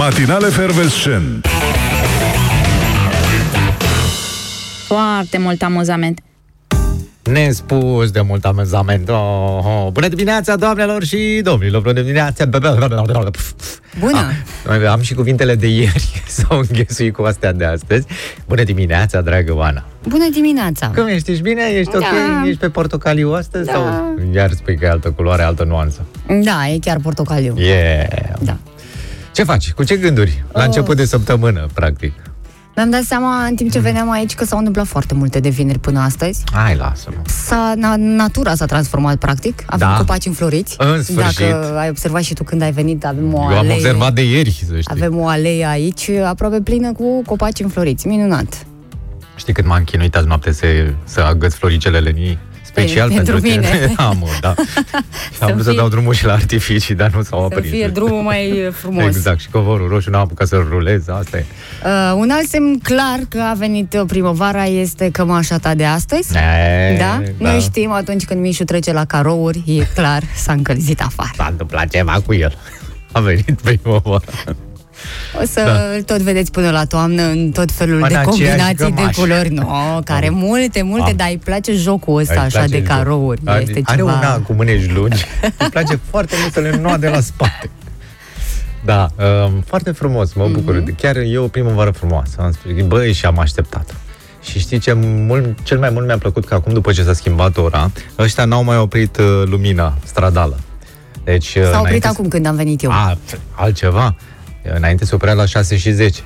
Matinale Fervescent Foarte mult amuzament. Nespus de mult amuzament. Oh, oh. Bună dimineața, doamnelor și domnilor! Bună dimineața! Bună! Ah, am și cuvintele de ieri s-au înghesuit cu astea de astăzi. Bună dimineața, dragă Oana! Bună dimineața! Cum ești? Ești bine? Ești ok? Da. Ești pe portocaliu astăzi? Da. Sau iar spui că e altă culoare, altă nuanță? Da, e chiar portocaliu. Yeah! Da. Ce faci? Cu ce gânduri? La Oh. început de săptămână, practic. Mi-am dat seama în timp ce veneam aici că s-au întâmplat foarte multe de vineri până astăzi. Hai, lasă-mă. S-a, na, natura s-a transformat practic. Avem Da. copaci înfloriți. În sfârșit. Dacă ai observat și tu când ai venit, avem o Eu am alee. observat de ieri, să știi. Avem o alee aici aproape plină cu copaci înfloriți. Minunat. Știi cât m-am chinuit azi noapte să, să agăț floricelele în ei? Special Pe- pentru că... mine. da, mă, da. am vrut să fie- dau drumul și la artificii, dar nu s-au Să aprins. fie drumul mai frumos. Exact, și covorul roșu n-am apucat să-l rulez, asta e. Uh, un alt semn clar că a venit uh, primăvara este cămașa ta de astăzi. E, Da? Noi știm atunci când Mișu trece la carouri, e clar, s-a încălzit afară. S-a întâmplat ceva cu el. A venit primăvara. O să Da. îl tot vedeți până la toamnă în tot felul În de aceeași combinații de cămașă. culori. No, care multe, multe, Am. dar îi place jocul ăsta Îi așa place de joc. carouri. Are, este are ceva... una cu mâneci lungi. Îmi place foarte mult să le noa de la spate. Da, um, foarte frumos, mă bucur. Mhm. Chiar e o primăvară frumoasă. Am spus, băi, și am așteptat. Și știi ce mult, cel mai mult mi-a plăcut că acum, după ce s-a schimbat ora, ăștia n-au mai oprit uh, lumina stradală. Deci, uh, S-a oprit înainte acum când am venit eu. A, altceva. Înainte se oprea la 6 și 10.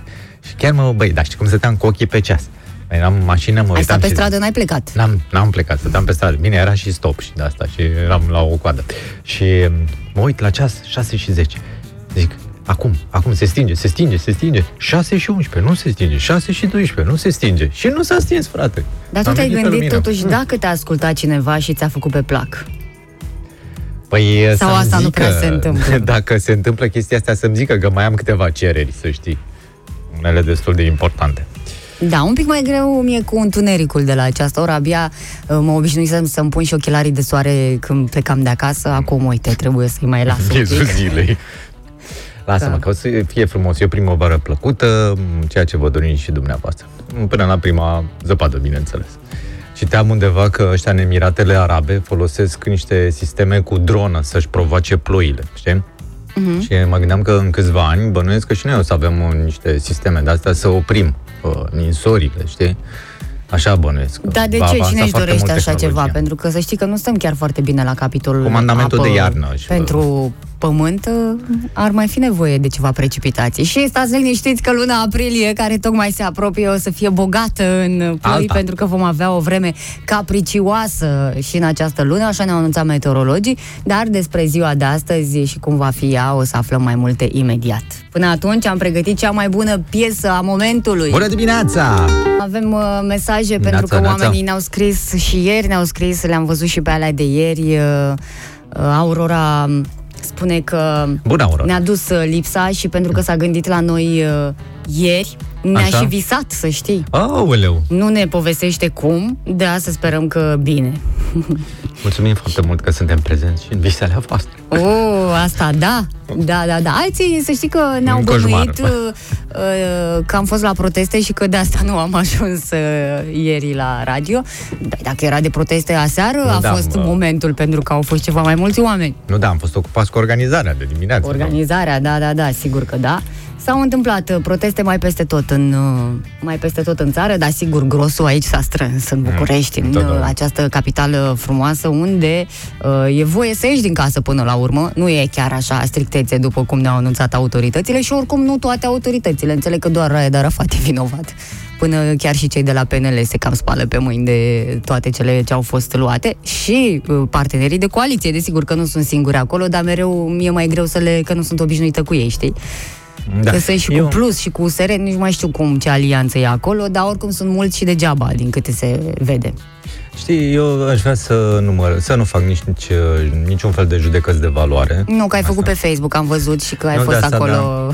Și chiar mă, băi, dar știi cum stăteam cu ochii pe ceas? Eram în mașină, mă Ai stat uitam pe și- stradă, n-ai plecat. N-am, n-am plecat, stăteam pe stradă. Bine, era și stop și de asta și eram la o coadă. Și mm, mă uit la ceas, 6 și 10. Zic, acum, acum se stinge, se stinge, se stinge. 6 și 11, nu se stinge. 6 și 12, nu se stinge. Și nu s-a stins, frate. Dar tu Am te-ai venit pe gândit lumină. totuși dacă te-a ascultat cineva și ți-a făcut pe plac. Păi Sau să-mi asta nu zică, prea se întâmplă? Dacă se întâmplă chestia asta, să-mi zică că mai am câteva cereri, să știi. Unele destul de importante. Da, un pic mai greu mie cu întunericul de la această oră. Abia uh, mă obișnuisem să-mi pun și ochelarii de soare când plecam de acasă. Acum, uite, trebuie să-i mai las un Miezul pic. zilei. Lasă-mă, Da. că o să fie frumos. E o primăvară plăcută, ceea ce vă dorim și dumneavoastră. Până la prima zăpadă, bineînțeles. Citeam undeva că ăștia în Emiratele Arabe folosesc niște sisteme cu dronă să-și provoace ploile, știi? Mhm. Și mă gândeam că în câțiva ani bănuiesc că și noi o să avem uh, niște sisteme de astea să oprim uh, ninsorile, știi? Așa bănuiesc. că Dar de va ce? avansa Cine își foarte dorește mult așa ceva? tehnologia. Pentru că să știi că nu stăm chiar foarte bine la capitolul Comandamentul apă de iarnă și- Pentru pământ uh, ar mai fi nevoie de ceva precipitații. Și stați liniștiți că luna aprilie, care tocmai se apropie, o să fie bogată în ploi, Alta. pentru că vom avea o vreme capricioasă și în această lună, așa ne-au anunțat meteorologii, dar despre ziua de astăzi și cum va fi ea o să aflăm mai multe imediat. Până atunci am pregătit cea mai bună piesă a momentului. Bună dimineața! Avem uh, mesaje Neața, pentru că neața. oamenii ne-au scris și ieri, ne-au scris, le-am văzut și pe alea de ieri. Uh, uh, Aurora um, spune că Bună, Aurora! ne-a dus uh, lipsa și pentru că s-a gândit la noi uh, ieri, ne-a Așa? și visat, să știi. Aoleu! Nu ne povestește cum, de asta sperăm că bine. Mulțumim foarte mult că suntem prezenți și în visele voastre. Oh, asta da, da, da, da. Alții, să știi că ne-au Un coșmar. bănuit uh, uh, că am fost la proteste și că de asta nu am ajuns uh, ieri la radio. Dar dacă era de proteste aseară, Nu, a da, fost mă. momentul pentru că au fost ceva mai mulți oameni. Nu, da, am fost ocupați cu organizarea de dimineață. Organizarea, da, da, da, sigur că da. S-au întâmplat uh, proteste mai peste tot în uh, mai peste tot în țară, dar sigur grosul aici s-a strâns în București, în uh, întotdeauna. această capitală frumoasă unde uh, e voie să ieși din casă până la urmă. Nu e chiar așa strictețe după cum ne-au anunțat autoritățile și oricum nu toate autoritățile. Înțeleg că doar Raed Arafat e vinovat. Până chiar și cei de la PNL se cam spală pe mâini de toate cele ce au fost luate și uh, partenerii de coaliție, desigur că nu sunt singuri acolo, dar mereu mi-e mai greu să le, că nu sunt obișnuită cu ei, știi? Da. Că să și cu Plus și cu USR, nici mai știu cum ce alianță e acolo, dar oricum sunt mulți și degeaba, din câte se vede. Știi, eu aș vrea să nu, mă, să nu fac nici, nici, niciun fel de judecăți de valoare. Nu, că ai Asta. făcut pe Facebook, am văzut și că ai Nu, fost de asta, acolo.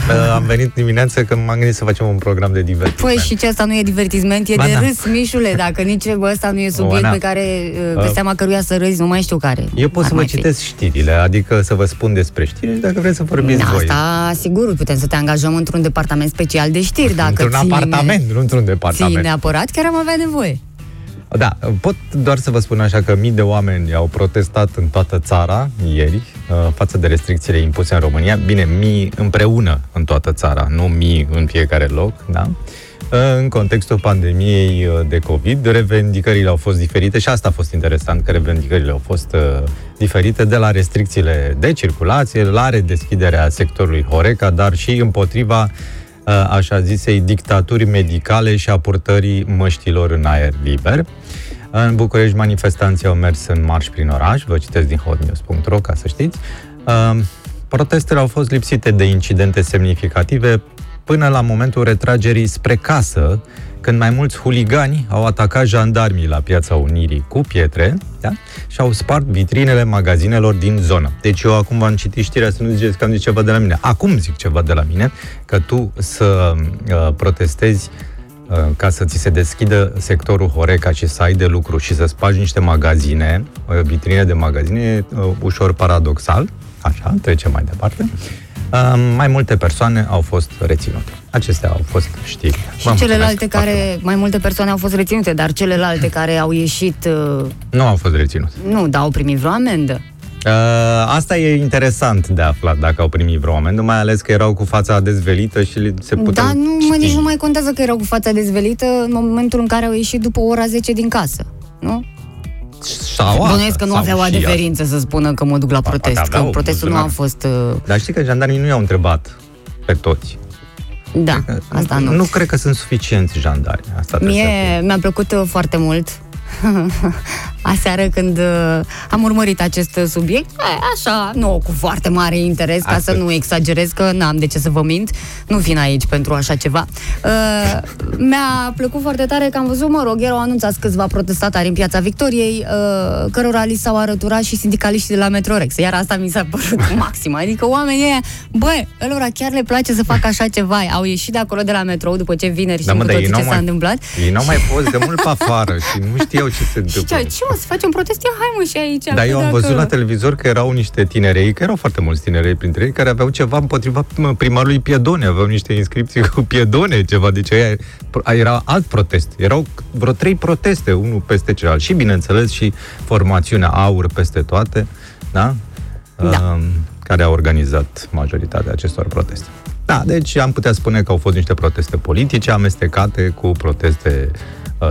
Da. Am venit dimineața că m-am gândit să facem un program de divertisment. Păi și ce asta nu e divertisment, e Ba de da. râs, Mișule, dacă nici ăsta nu e subiect Ba da. pe care, pe Uh, seama căruia să râzi, nu mai știu care. Eu pot ar să vă mai fi. citesc știrile, adică să vă spun despre știri și dacă vreți să vorbiți voi. Asta, sigur, putem să te angajăm într-un departament special de știri, dacă Într-un ții, apartament, nu într-un departament. ții neapărat, chiar am avea nevoie. Da, pot doar să vă spun așa că mii de oameni au protestat în toată țara ieri uh, față de restricțiile impuse în România. Bine, mii împreună în toată țara, nu mii în fiecare loc, da? Uh, În contextul pandemiei uh, de COVID, revendicările au fost diferite și asta a fost interesant, că revendicările au fost uh, diferite de la restricțiile de circulație la redeschiderea sectorului Horeca, dar și împotriva uh, așa zisei dictaturi medicale și a purtării măștilor în aer liber. În București, manifestanții au mers în marș prin oraș, vă citesc din hotnews.ro ca să știți. Uh, Protestele au fost lipsite de incidente semnificative până la momentul retragerii spre casă, când mai mulți huligani au atacat jandarmii la Piața Unirii cu pietre da? și au spart vitrinele magazinelor din zonă. Deci eu acum v-am citit știrea să nu ziceți că am zis ceva de la mine. Acum zic ceva de la mine, că tu să uh, protestezi uh, ca să ți se deschidă sectorul Horeca și să ai de lucru și să spargi niște magazine, uh, vitrine de magazine, e uh, ușor paradoxal, așa, trecem mai departe. Uh, mai multe persoane au fost reținute. Acestea au fost știri. Și celelalte care, mai multe persoane au fost reținute, dar celelalte care au ieșit, uh, Nu au fost reținute. nu, dar au primit vreo amendă. Uh, asta e interesant de aflat dacă au primit vreo amendă, mai ales că erau cu fața dezvelită și li se puteau Dar nu, mă, ști. nici nu mai contează că erau cu fața dezvelită în momentul în care au ieșit după ora 10 din casă. Nu? Sau Bănuiesc asta, că nu sau aveau și adeverință să spună că mă duc la Poate protest, că aveau protestul nu a buzunar. fost... uh, asta. Dar știi că jandarmii nu i-au întrebat pe toți. Da, asta nu. Nu cred că sunt suficienți jandarmi. Asta trebuie să Mie fie. mi-a plăcut uh, foarte mult aseară când uh, am urmărit acest uh, subiect, e, așa, nu cu foarte mare interes, ca Asta. să nu exagerez, că n-am de ce să vă mint, nu vin aici pentru așa ceva. Uh, mi-a plăcut foarte tare că am văzut, mă rog, erau anunțați câțiva protestatari în Piața Victoriei, uh, cărora li s-au arăturat și sindicaliștii de la Metrorex, iar asta mi s-a părut maxim, adică oamenii ăia, bă, lor chiar le place să facă așa ceva, au ieșit de acolo de la metrou după ce vineri Da, știm mă, cu dar ei toții ce n-au s-a mai- întâmplat. Ei n-au mai fost de mult pe afară și nu știau ce se Și întâmplă. ce, ce mă, să facem protest? Ia, hai mă și aici. Dar că eu am dacă- văzut la televizor că erau niște tinerei, că erau foarte mulți tinerei printre ei, care aveau ceva împotriva mă, primarului Piedone, aveau niște inscripții cu Piedone, ceva, deci aia, era alt protest. Erau vreo trei proteste, unul peste celălalt. Și, bineînțeles, și formațiunea AUR peste toate, da? Da. Um, care a organizat majoritatea acestor proteste. Da, deci am putea spune că au fost niște proteste politice amestecate cu proteste uh,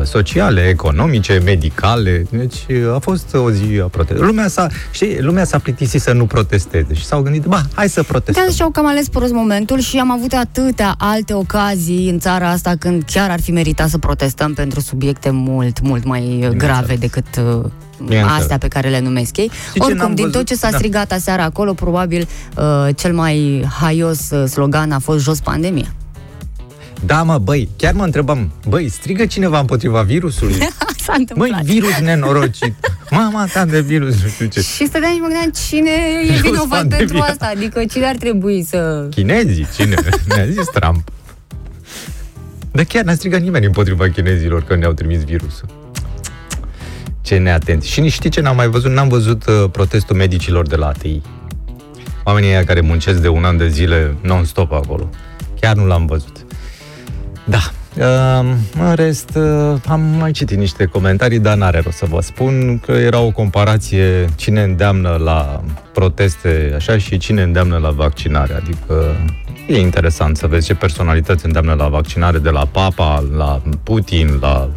sociale, economice, medicale. Deci uh, a fost o zi a protestului. Lumea s-a, știi, lumea s-a plictisit să nu protesteze și s-au gândit, ba, hai să protestăm. Da, și-au cam ales prost momentul și am avut atâtea alte ocazii în țara asta când chiar ar fi meritat să protestăm pentru subiecte mult, mult mai uh, grave decât uh, Bineînțeles. astea pe care le numesc ei. ce Oricum, n-am din tot văzut? ce s-a Da. strigat aseară acolo, probabil uh, cel mai haios uh, slogan a fost jos pandemia. Da, mă, băi, chiar mă întrebam, băi, strigă cineva împotriva virusului? S-a întâmplat. Măi, virus nenorocit. Mama ta de virus, nu știu ce. și stăteam și mă gândeam cine e Jos vinovat pandemia. pentru asta, adică cine ar trebui să... Chinezii, cine? Ne-a zis Trump. Dar chiar n-a strigat nimeni împotriva chinezilor că ne-au trimis virusul. Ce neatenți. Și nici știi ce n-am mai văzut? N-am văzut uh, protestul medicilor de la ATI. Oamenii ăia care muncesc de un an de zile non-stop acolo. Chiar nu l-am văzut. Da. Uh, în rest, uh, am mai citit niște comentarii, dar n-are rost să vă spun că era o comparație cine îndeamnă la proteste așa și cine îndeamnă la vaccinare. Adică e interesant să vezi ce personalități îndeamnă la vaccinare, de la Papa, la Putin, la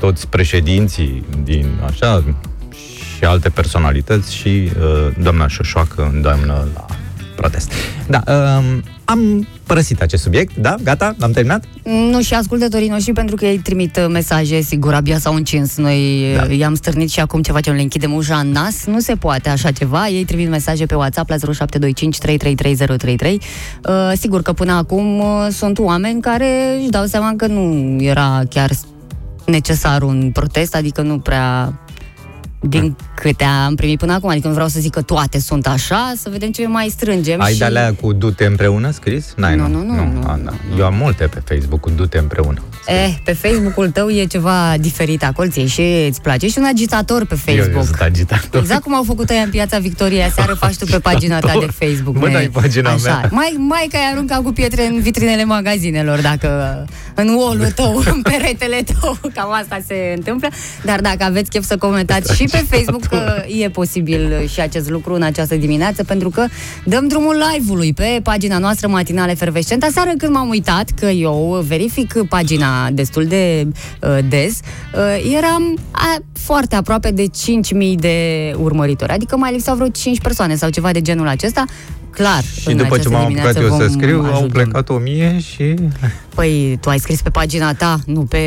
toți președinții din așa și alte personalități și uh, doamna Șoșoacă îndeamnă la protest. Da, um, am părăsit acest subiect, da? Gata? L-am terminat? Nu, și ascultătorii noștri, pentru că ei trimit uh, mesaje, sigur, abia s-au încins. Noi Da. da. i-am stârnit și acum ce facem? Le închidem ușa în nas? Nu se poate așa ceva. Ei trimit mesaje pe WhatsApp la 0725 333033. Uh, sigur că până acum uh, sunt oameni care își dau seama că nu era chiar necesar un protest, adică nu prea din câte am primit până acum, adică nu vreau să zic că toate sunt așa, să vedem ce mai strângem. Ai și... de alea cu du-te împreună scris? N-ai, Nu, nu, nu, nu, A, nu, da. Eu am multe pe Facebook cu du-te împreună. Eh, pe Facebook-ul tău e ceva diferit acolo, ție și îți place. Ești un agitator pe Eu, Facebook. eu sunt agitator. Exact cum au făcut ăia în Piața Victoriei aseară, faci tu pe pagina ta de Facebook. Bă, ne- n-ai pagina Așa. mea. Mai, mai că ai aruncat cu pietre în vitrinele magazinelor, dacă în wall tău, în peretele tău, cam asta se întâmplă. Dar dacă aveți chef să comentați și pe Facebook, că e posibil și acest lucru în această dimineață, pentru că dăm drumul live-ului pe pagina noastră matinale efervescent. Aseară când m-am uitat, că eu verific pagina destul de uh, des, uh, eram a, foarte aproape de 5.000 de urmăritori. Adică mai lipseau vreo 5 persoane sau ceva de genul acesta. Clar, Și în după ce această m-am apucat dimineață eu să vom scriu, au ajuta. plecat o mie și... Păi, tu ai scris pe pagina ta, nu pe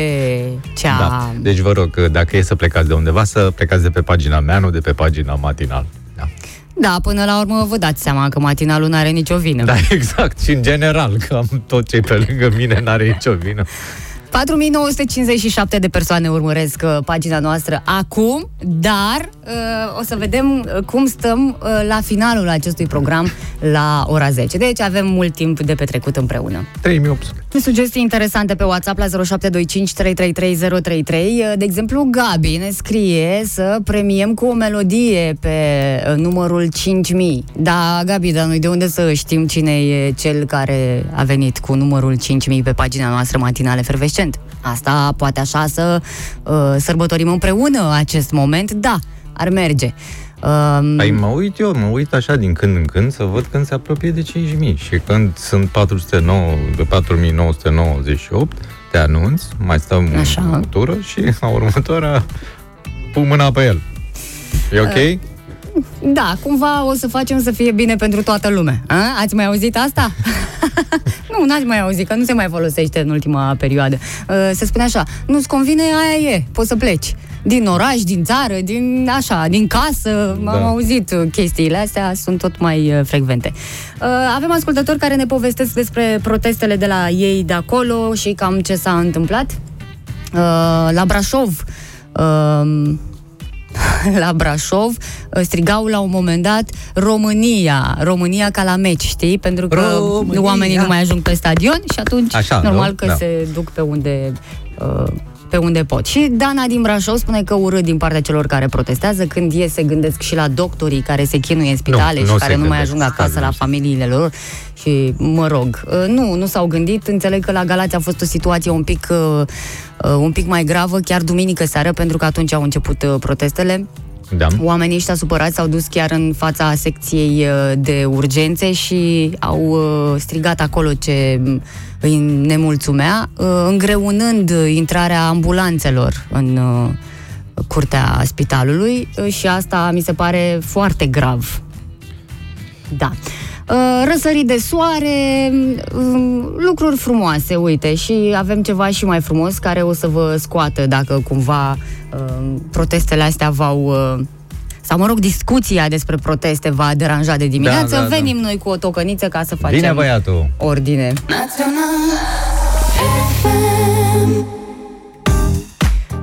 cea... Da. Deci vă rog, dacă e să plecați de undeva, să plecați de pe pagina mea, nu de pe pagina matinal. Da, Da, până la urmă vă dați seama că matinalul nu are nicio vină. da exact. Și în general, că am tot cei pe lângă mine n-are nicio vină. 4957 de persoane urmăresc uh, pagina noastră acum, dar uh, o să vedem uh, cum stăm uh, la finalul acestui program la ora 10. Deci avem mult timp de petrecut împreună. 3800. Sugestii interesante pe WhatsApp la 0725 333033. De exemplu, Gabi ne scrie să premiem cu o melodie pe uh, numărul 5000. Da, Gabi, dar noi de unde să știm cine e cel care a venit cu numărul 5000 pe pagina noastră matinale fervescent? Asta poate așa să uh, sărbătorim împreună acest moment? Da, ar merge. Um, Păi mă uit eu, mă uit așa din când în când să văd când se apropie de 5.000 și când sunt 409, de 4.998, te anunț, mai stăm Așa. o tură și la următoarea pun mâna pe el. E ok? Da, cumva o să facem să fie bine pentru toată lumea. A? Ați mai auzit asta? nu, n-ați mai auzit, că nu se mai folosește în ultima perioadă. Uh, Se spune așa, nu-ți convine, aia e, poți să pleci. Din oraș, din țară, din așa, din casă. Da. Am auzit uh, chestiile astea, sunt tot mai uh, frecvente. Uh, Avem ascultători care ne povestesc despre protestele de la ei de acolo și cam ce s-a întâmplat. Uh, La Brașov, uh, la Brașov uh, strigau la un moment dat România, România ca la meci, știi? Pentru că România. oamenii nu mai ajung pe stadion și atunci Așa, normal nu? că Da. se duc pe unde uh, pe unde pot. Și Dana din Brașov spune că urât din partea celor care protestează când ies se gândesc și la doctorii care se chinuie în spitale Nu, și nu care se nu mai gândesc, ajung acasă stai la liniștit. familiile lor și mă rog, uh, nu, nu s-au gândit, înțeleg că la Galați a fost o situație un pic uh, uh, un pic mai gravă, chiar duminică seară, pentru că atunci au început uh, protestele. Da. Oamenii ăștia supărați s-au dus chiar în fața secției uh, de urgențe și au uh, strigat acolo ce mm, îi nemulțumea, uh, îngreunând intrarea ambulanțelor în uh, curtea spitalului uh, și asta mi se pare foarte grav. Da. Uh, Răsărit de soare, um, lucruri frumoase, uite, și avem ceva și mai frumos care o să vă scoată dacă cumva um, protestele astea v-au... uh, sau, mă rog, discuția despre proteste va deranja de dimineață. Da, da, da. Venim noi cu o tocăniță ca să facem Bine, băiatul! ordine.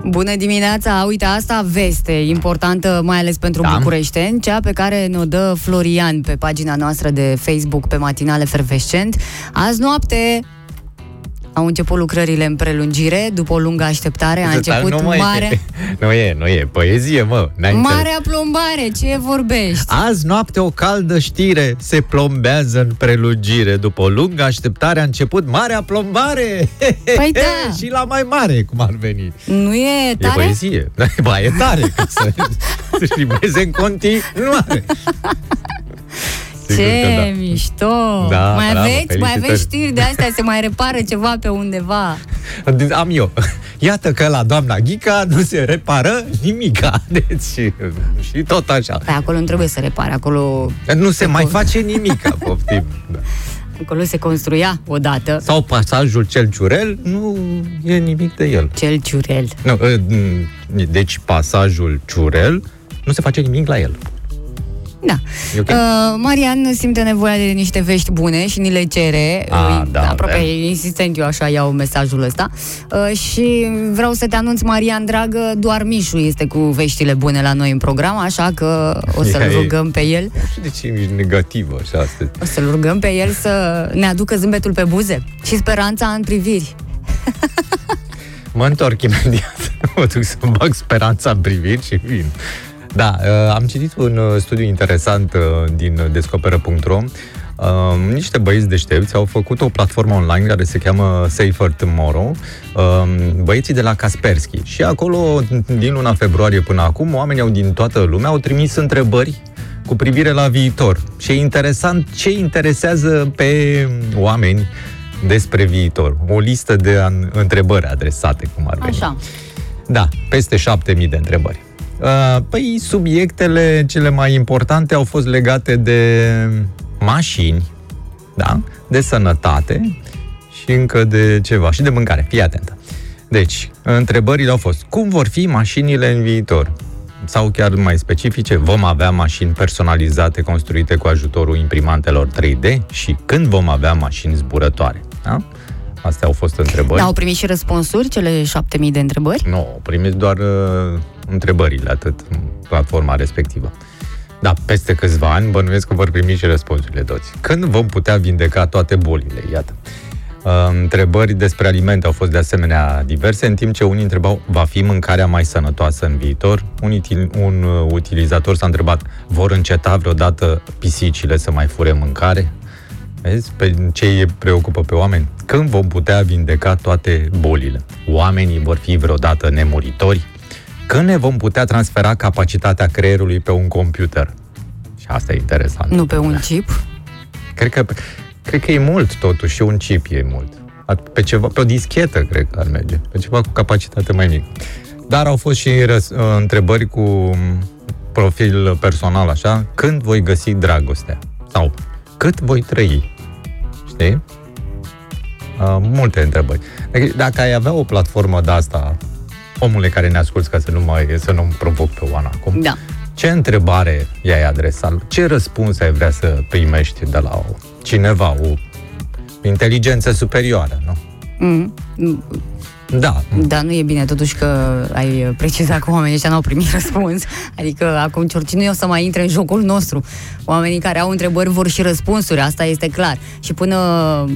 Bună dimineața! Uite, asta veste importantă, mai ales pentru Da. bucureșteni, cea pe care ne-o dă Florian pe pagina noastră de Facebook pe Matinale Fervescent. Azi noapte au început lucrările în prelungire, după o lungă așteptare, a început nu, mă, marea, e, nu e, nu e, poezie, mă. N-ai înțeles. marea plombare. Ce vorbești? Azi noapte o caldă știre se plombează în prelungire. După o lungă așteptare a început marea plombare. Păi da. Și la mai mare, cum ar veni. Nu e E tare? poezie. Ba, e tare, că să să rimeze în continuare. Sigur Ce că da. mișto! Da, mai bravo, aveți, mai felicitări. aveți știri de astea, se mai repară ceva pe undeva. Am eu. Iată că la doamna Ghica nu se repară nimica. Deci, și tot așa. Păi acolo nu trebuie să repare, acolo, Nu se mai face nimica, poftim. Da. acolo se construia odată Sau pasajul cel ciurel, nu e nimic de el. cel ciurel. Nu, e, m, deci pasajul ciurel, nu se face nimic la el. Da. E ok? Uh, Marian simte nevoia de niște vești bune și ni le cere. Ah, Uh, da, aproape avem. insistent eu așa iau mesajul ăsta. Uh, și vreau să te anunț, Marian, dragă, doar Mișu este cu veștile bune la noi în program, așa că o să-l Ea e- rugăm pe el. Nu știu de ce ești negativă așa astăzi. O să-l rugăm pe el să ne aducă zâmbetul pe buze și speranța în priviri. Mă întorc imediat. mă duc să bag speranța în priviri și vin. Da, uh, am citit un uh, studiu interesant uh, din descoperă.ro Uh, niște băieți deștepți au făcut o platformă online care se cheamă Safer Tomorrow, uh, băieții de la Kaspersky. Și acolo, din luna februarie până acum, oamenii au din toată lumea au trimis întrebări cu privire la viitor. Și e interesant ce interesează pe oameni despre viitor. O listă de an- întrebări adresate, cum ar veni. Așa. Da, peste 7000 de întrebări. Uh, Păi, subiectele cele mai importante au fost legate de mașini, da? de sănătate și încă de ceva, și de mâncare. Fii atentă. Deci, întrebările au fost, cum vor fi mașinile în viitor? Sau chiar mai specifice, vom avea mașini personalizate construite cu ajutorul imprimantelor 3D și când vom avea mașini zburătoare? Da? Astea au fost întrebări. Da, au primit și răspunsuri, cele șapte mii de întrebări. Nu, primiți doar uh, întrebările, atât, în platforma respectivă. Da, peste câțiva ani bănuiesc că vor primi și răspunsurile toți. Când vom putea vindeca toate bolile? Iată. Uh, întrebări despre alimente au fost de asemenea diverse, în timp ce unii întrebau, va fi mâncarea mai sănătoasă în viitor? Un, util, un uh, utilizator s-a întrebat, vor înceta vreodată pisicile să mai fure mâncare? Vezi pe ce îi preocupă pe oameni? Când vom putea vindeca toate bolile? Oamenii vor fi vreodată nemuritori? Când ne vom putea transfera capacitatea creierului pe un computer? Și asta e interesant. Nu pe un chip. Cred că, cred că e mult totuși, și un chip e mult. Pe, ceva, pe o dischetă, cred că ar merge. Pe ceva cu capacitate mai mică. Dar au fost și răs, uh, întrebări cu profil personal, așa. Când voi găsi dragostea? Sau cât voi trăi? Știi? Uh, multe întrebări. Deci, dacă ai avea o platformă de asta, omule care ne asculți, ca să nu mai să nu provoc pe Oana acum, Da. ce întrebare i-ai adresat? Ce răspuns ai vrea să primești de la o, cineva, o inteligență superioară, nu? Mm. Da, Da, nu e bine totuși că ai precizat că oamenii ăștia n-au primit răspuns. Adică acum Ciorci nu e o să mai intre în jocul nostru. Oamenii care au întrebări vor și răspunsuri, asta este clar. Și până uh,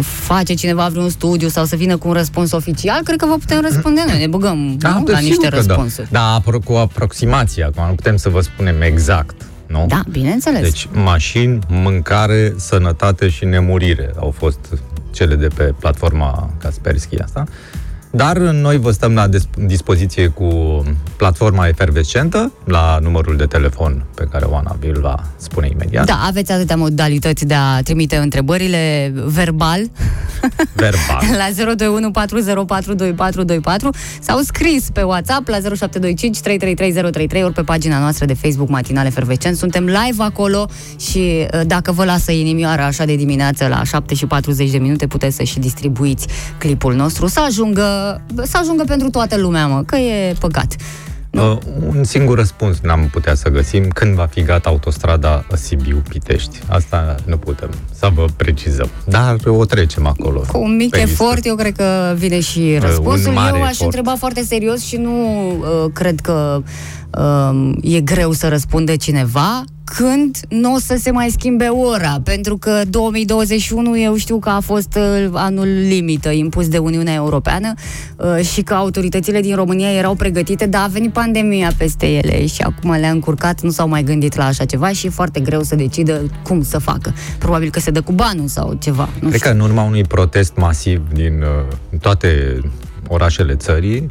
face cineva vreun studiu sau să vină cu un răspuns oficial, cred că vă putem răspunde noi. Ne băgăm nu? la sigur niște că răspunsuri. Da, da apro- cu aproximație, acum nu putem să vă spunem exact, nu? Da, bineînțeles. Deci, mașini, mâncare, sănătate și nemurire au fost cele de pe platforma Kaspersky asta. Dar noi vă stăm la dis- dispoziție cu platforma efervescentă la numărul de telefon pe care Oana vi va spune imediat. Da, aveți atâtea modalități de a trimite întrebările verbal Verbal. la 02140422424 sau scris pe WhatsApp la 0725 333033 ori pe pagina noastră de Facebook Matinale Fervescent. Suntem live acolo și uh, dacă vă lasă inimioara așa de dimineață la 7 și 40 de minute puteți să și distribuiți clipul nostru să ajungă, să ajungă pentru toată lumea, mă, că e păcat. Uh, un singur răspuns n-am putea să găsim când va fi gata autostrada Sibiu-Pitești. Asta nu putem să vă precizăm. Dar o trecem acolo. Cu un mic pe listă. efort, eu cred că vine și răspunsul. un mare Eu aș efort. întreba foarte serios și nu uh, cred că uh, e greu să răspunde cineva când nu o să se mai schimbe ora, pentru că 2021 eu știu că a fost uh, anul limită impus de Uniunea Europeană uh, și că autoritățile din România erau pregătite, dar a venit pandemia peste ele și acum le-a încurcat, nu s-au mai gândit la așa ceva și e foarte greu să decidă cum să facă. Probabil că se dă cu banul sau ceva. Nu Cred știu. că în urma unui protest masiv din uh, toate orașele țării, um,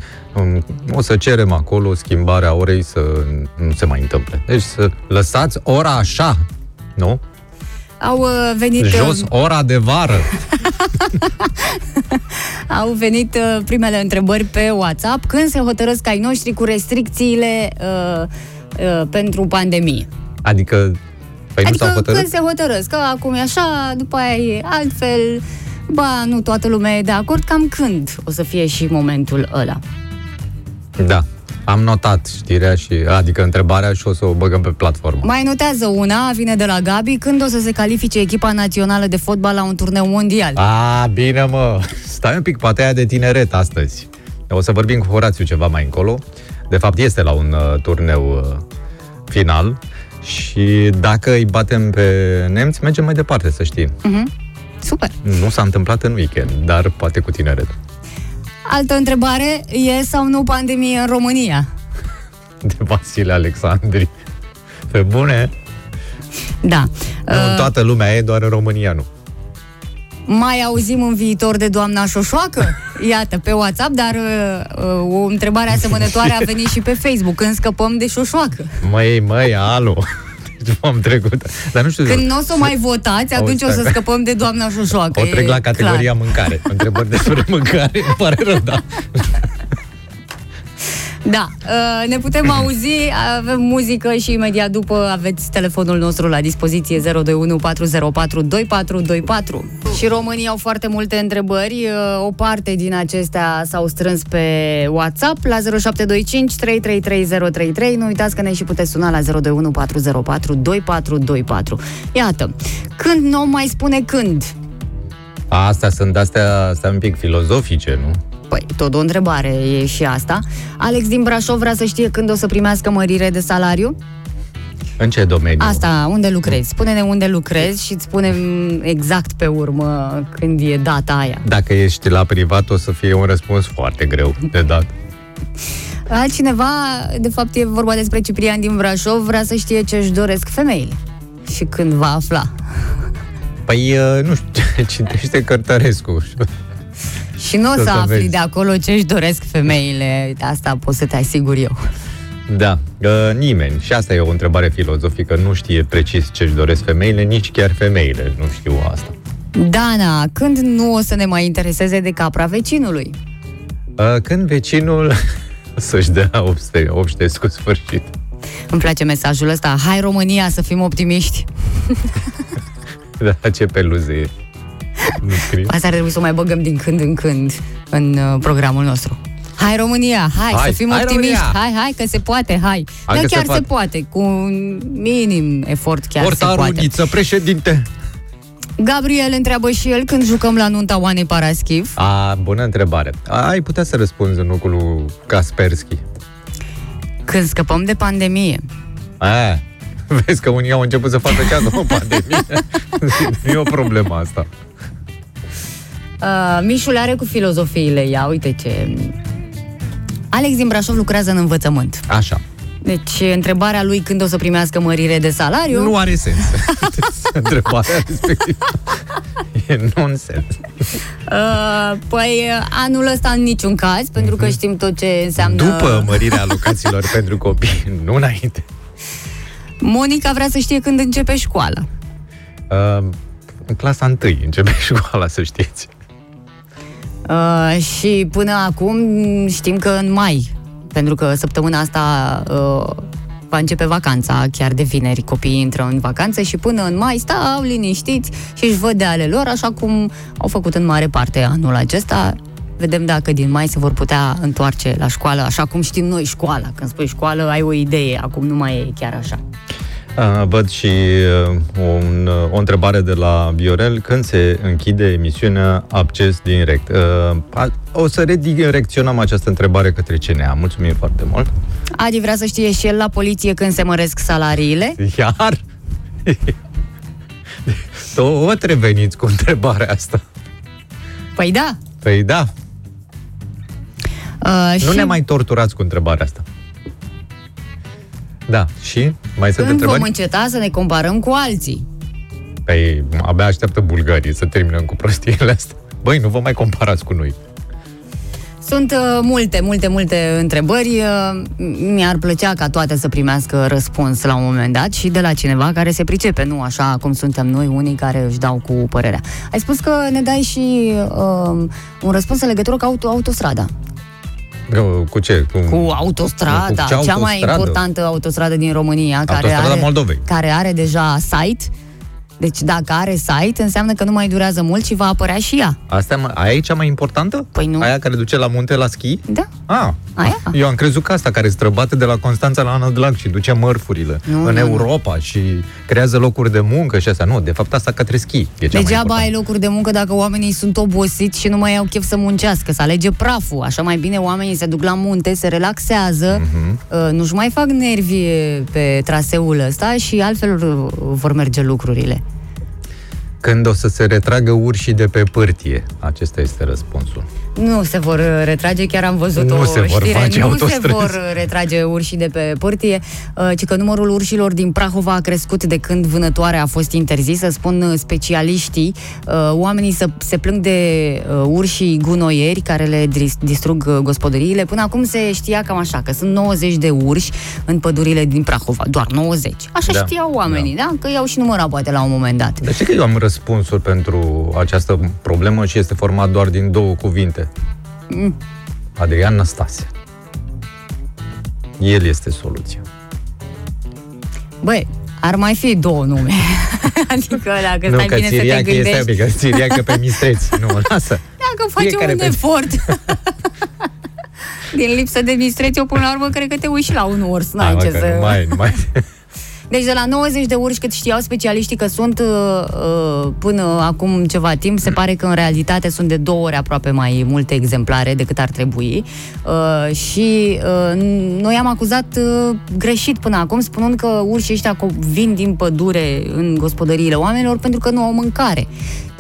o să cerem acolo schimbarea orei să nu se mai întâmple. Deci să lăsați ora așa, nu? Au uh, venit uh, Jos ora de vară. Au venit uh, primele întrebări pe WhatsApp. Când se hotărăsc ai noștri cu restricțiile uh, uh, pentru pandemie? Adică, păi nu adică s-au hotărât? când se hotărăsc, că acum e așa, după aia e altfel, ba, nu toată lumea e de acord, cam când o să fie și momentul ăla? Da. Am notat știrea și, adică întrebarea și o să o băgăm pe platformă. Mai notează una, vine de la Gabi, când o să se califice echipa națională de fotbal la un turneu mondial. A, bine mă, stai un pic, poate aia de tineret astăzi. O să vorbim cu Horațiu ceva mai încolo. De fapt, este la un uh, turneu uh, final și dacă îi batem pe nemți, mergem mai departe, să știi. Uh-huh. Super. Nu s-a întâmplat în weekend, dar poate cu tineret. Altă întrebare, e sau nu pandemie în România? De Vasile Alexandri. Pe bune? Da. Nu, în toată lumea e, doar în România nu. Mai auzim în viitor de doamna Șoșoacă? Iată, pe WhatsApp, dar uh, uh, o întrebare asemănătoare a venit și pe Facebook. Când scăpăm de Șoșoacă? Măi, măi, alo! Deci m-am trecut. Dar nu știu... Când nu o să o mai votați, atunci o să scăpăm de doamna Șoșoacă. O trec la categoria clar. mâncare. Întrebări despre mâncare, îmi pare rău, da. Da, uh, ne putem auzi, avem muzică și imediat după aveți telefonul nostru la dispoziție 021 404 2424. Și românii au foarte multe întrebări, uh, o parte din acestea s-au strâns pe WhatsApp la 0725 333033. Nu uitați că ne și puteți suna la 021 404 2424. Iată, când nu mai spune când? Astea sunt astea, astea un pic filozofice, nu? Păi, tot o întrebare e și asta. Alex din Brașov vrea să știe când o să primească mărire de salariu? În ce domeniu? Asta, unde lucrezi? Spune-ne unde lucrezi și îți spunem exact pe urmă când e data aia. Dacă ești la privat, o să fie un răspuns foarte greu de dat. Altcineva, de fapt e vorba despre Ciprian din Brașov, vrea să știe ce își doresc femeile și când va afla. Păi, uh, nu știu, citește Cărtărescu. Și nu o O să să afli vezi. de acolo ce își doresc femeile, asta pot să te asigur eu. Da, uh, nimeni. Și asta e o întrebare filozofică. Nu știe precis ce-și doresc femeile, nici chiar femeile nu știu asta. Dana, când nu o să ne mai intereseze de capra vecinului? Uh, Când vecinul o să-și dea obște, obștesc cu sfârșit. Îmi place mesajul ăsta. Hai România să fim optimiști. Da, ce peluze e. Nu scrie. Asta ar trebui să o mai băgăm din când în când în uh, programul nostru. Hai România, hai, Hai, să fim hai, optimiști, România! hai, hai, că se poate, hai. Hai da, că chiar se se, poate. poate, cu un minim efort chiar se poate. Portaruniță, președinte! Gabriel întreabă și el când jucăm la nunta Oanei Paraschiv. A, bună întrebare. Ai putea să răspunzi în locul lui Kaspersky. Când scăpăm de pandemie. A, vezi că unii au început să facă ceasă o pandemie. nu e o problemă asta. Uh, Mișul are cu filozofiile, ia uite ce... Alex din Brașov lucrează în învățământ. Așa. Deci, întrebarea lui când o să primească mărire de salariu... Nu are sens. Întrebarea respectivă. E nonsens. Uh, păi anul ăsta în niciun caz, pentru că știm tot ce înseamnă... După mărirea alocațiilor pentru copii, nu înainte. Monica vrea să știe când începe școala. Uh, în clasa 1 începe școala, să știți. Uh, și până acum știm că în mai, pentru că săptămâna asta uh, va începe vacanța, chiar de vineri copiii intră în vacanță și până în mai stau liniștiți și își văd de ale lor, așa cum au făcut în mare parte anul acesta. Vedem dacă din mai se vor putea întoarce la școală, așa cum știm noi școala. Când spui școală, ai o idee, acum nu mai e chiar așa. Uh, văd și uh, un, uh, o întrebare de la Viorel. Când se închide emisiunea Acces Direct? Uh, a- o să redirecționăm această întrebare către CNA. Mulțumim foarte mult. Adi vrea să știe și el la poliție când se măresc salariile. Iar? Tot reveniți cu întrebarea asta. Păi da. Păi da, Uh, nu și ne mai torturați cu întrebarea asta. Da, și? Mai sunt când vom întrebări? înceta să ne comparăm cu alții? Păi, abia așteaptă bulgarii să terminăm cu prostiile astea. Băi, nu vă mai comparați cu noi. Sunt uh, multe, multe, multe întrebări. Uh, mi-ar plăcea ca toate să primească răspuns la un moment dat și de la cineva care se pricepe, nu așa cum suntem noi, unii care își dau cu părerea. Ai spus că ne dai și uh, un răspuns în legătură cu auto, autostrada. Cu- Cu ce? Cu, Cu autostrada, Cu ce cea mai autostradă? importantă autostradă din România, care Autostrada are, Moldovei. care are deja site. Deci dacă are site, înseamnă că nu mai durează mult și va apărea și ea. Asta mă- aia e cea mai importantă? Păi nu. Aia care duce la munte la schi? Da. Ah, Aia? eu am crezut că asta care străbate de la Constanța la Anadlac și duce mărfurile Nu, în nu, Europa și creează locuri de muncă și asta. Nu, de fapt asta către schi. E cea mai Degeaba importantă. ai locuri de muncă dacă oamenii sunt obosiți și nu mai au chef să muncească, să alege praful. Așa mai bine oamenii se duc la munte, se relaxează, Mhm. uh, nu-și mai fac nervi pe traseul ăsta și altfel uh, vor merge lucrurile. Când o să se retragă urșii de pe pârtie? Acesta este răspunsul. Nu se vor uh, retrage, chiar am văzut Nu o se vor știre, face nu se autostrăzi. vor uh, retrage urșii de pe pârtie, uh, ci că numărul urșilor din Prahova a crescut de când vânătoarea a fost interzisă, spun uh, specialiștii. Uh, Oamenii se, se plâng de uh, urșii gunoieri care le dis- distrug uh, gospodăriile. Până acum se știa cam așa, că sunt 90 de urși în pădurile din Prahova, doar 90. Așa Da, știau oamenii, da. Că i-au și numărat poate la un moment dat. De ce că eu am răspunsuri pentru această problemă și este format doar din două cuvinte? Mm. Adrian Năstase. El este soluția. Băi, ar mai fi două nume. adică dacă nu, stai că bine să te țiriacă gândești. este un pic, că țiriacă pe mistreți. Nu, lasă. Dacă faci Fiecare un pe- efort din lipsă de mistreți, eu până la urmă cred că te uiți și la un urs. N-ai Hai, mă, ce că să... nu mai, nu mai. Deci de la 90 de urși cât știau specialiștii că sunt uh, uh, până acum ceva timp, se pare că în realitate sunt de două ori aproape mai multe exemplare decât ar trebui. Uh, și uh, noi am acuzat uh, greșit până acum, spunând că urșii ăștia co- vin din pădure în gospodăriile oamenilor pentru că nu au mâncare.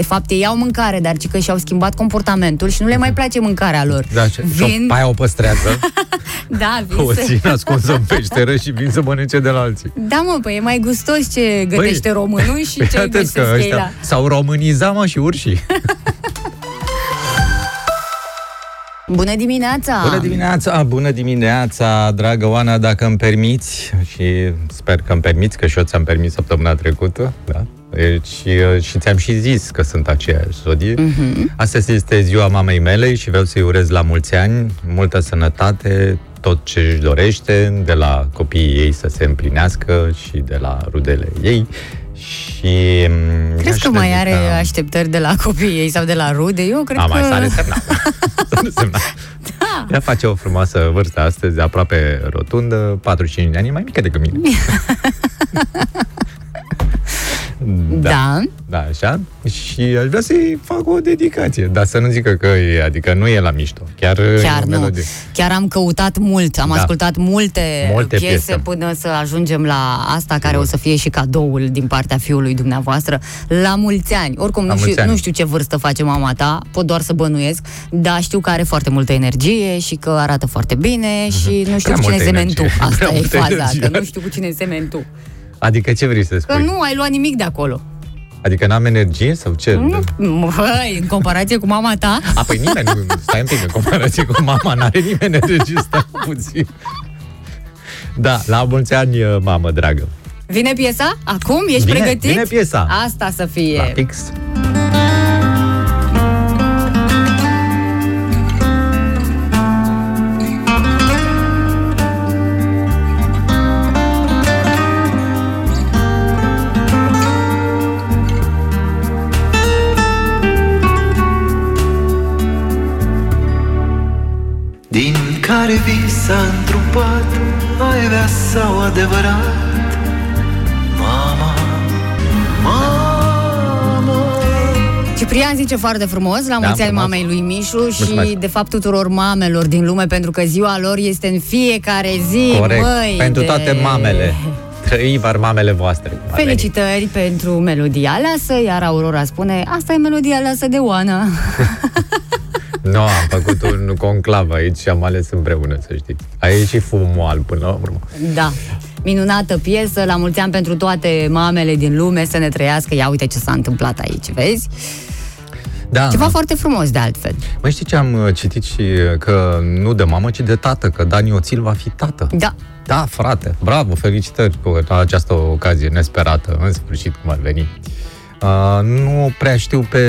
De fapt, ei au mâncare, dar ci că și-au schimbat comportamentul și nu le mai place mâncarea lor. Da, și, și Vin, o, aia o păstrează, da, vin o să... țin ascunsă în peșteră și vin să mănânce de la alții. Da, mă, păi e mai gustos ce gătește Băi, românul și Păi ce atât găsesc că ei ăștia la... s-au românizat, mă, și urșii. Bună dimineața! Bună dimineața, bună dimineața, dragă Oana, dacă îmi permiți, și sper că îmi permiți, că și eu ți-am permis săptămâna trecută, da? Deci, uh, și ți-am și zis că sunt aceeași zodie. Mhm. Astăzi este ziua mamei mele și vreau să-i urez la mulți ani, multă sănătate, tot ce își dorește, de la copiii ei să se împlinească și de la rudele ei. Și mm, Crezi aș că mai are dedica- așteptări de la copiii ei sau de la rude? Eu cred A, că... mai s-a resemnat. S-a resemnat. Da. Ea face o frumoasă vârstă astăzi, aproape rotundă, 45 de ani, e mai mică decât mine. Da. Da, așa. Și aș vrea să-i fac o dedicație, dar să nu zică că e, adică nu e la mișto. Chiar, Chiar e o nu. melodie. Chiar am căutat mult, am Da. ascultat multe, Multe piese, piese. până să ajungem la asta care o să fie și cadoul din partea fiului dumneavoastră. La mulți ani. Oricum, La nu știu, mulți ani. nu știu ce vârstă face mama ta, pot doar să bănuiesc, dar știu că are foarte multă energie și că arată foarte bine și nu știu Prea cu cine multă semeni tu. energie. Asta Prea e multă faza, energie că nu are. știu cu cine semeni tu. Adică ce vrei să Că spui? nu ai luat nimic de acolo. Adică n-am energie sau ce? Nu, Băi, în comparație cu mama ta, A, păi nimeni nu, stai un pic, în comparație cu mama, n-are nimeni energie, stai puțin. Da, la mulți ani, mamă dragă. vine piesa? Acum? Ești Vine- pregătit? vine piesa. Asta să fie. La fix. Din care visa întrupat Ai avea sau adevărat Mama, mama Ciprian zice foarte frumos, la Da, mulți ani frumos. mamei lui Mișu și Mulțumesc. de fapt tuturor mamelor din lume, pentru că ziua lor este în fiecare zi, Corect. măi, Pentru de... toate mamele. Trăivar mamele voastre. cum ar veni. Felicitări pentru melodia aleasă, iar Aurora spune, asta e melodia aleasă de Oana. Nu, am făcut un conclav aici și am ales împreună, să știți. Aici și fumul alb până la urmă. da. Minunată piesă, la mulți ani pentru toate mamele din lume să ne trăiască. Ia uite ce s-a întâmplat aici, vezi? Da. Ceva foarte frumos de altfel. Mai știi ce am uh, citit și uh, că nu de mamă, ci de tată, că Dani Oțil va fi tată. Da. Da, frate, bravo, felicitări cu această ocazie nesperată, în sfârșit, cum ar veni. Uh, nu prea știu pe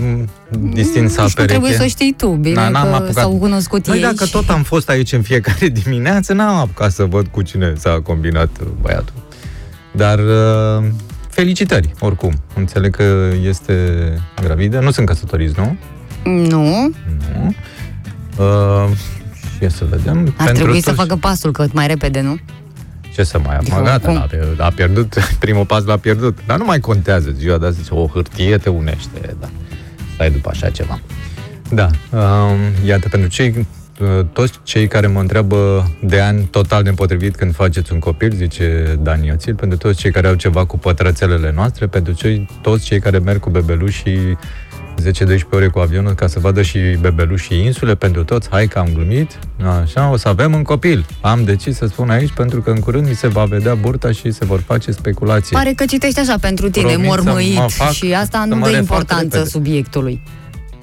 mm, distința Nu știu, pereche. trebuie să știi tu, bine Da, n-am că apucat. s-au cunoscut Păi ei. dacă și- tot am fost aici în fiecare dimineață, n-am apucat să văd cu cine s-a combinat uh, băiatul. Dar uh, felicitări, oricum. Înțeleg că este gravidă. Nu sunt căsătoriți, nu? Nu, Nu. Uh, și să vedem. ar trebui să toți- facă pasul cât mai repede, nu? Ce să mai Adică am? Gata, cum? a, a pierdut, primul pas l-a pierdut. Dar nu mai contează ziua de azi, o hârtie te unește, da. Stai după așa ceva. Da, um, iată, pentru cei, uh, toți cei care mă întreabă de ani total nepotrivit când faceți un copil, zice Dan Ioțil, pentru toți cei care au ceva cu pătrățelele noastre, pentru cei, toți cei care merg cu bebelușii 10-12 ore cu avionul ca să vadă și bebelușii insule, pentru toți, hai că am glumit, așa, o să avem un copil. Am decis să spun aici pentru că în curând mi se va vedea burta și se vor face speculații. Pare că citești așa pentru tine, Promit să mormăit mă fac- și asta să nu mă dă refac importanță repede. subiectului.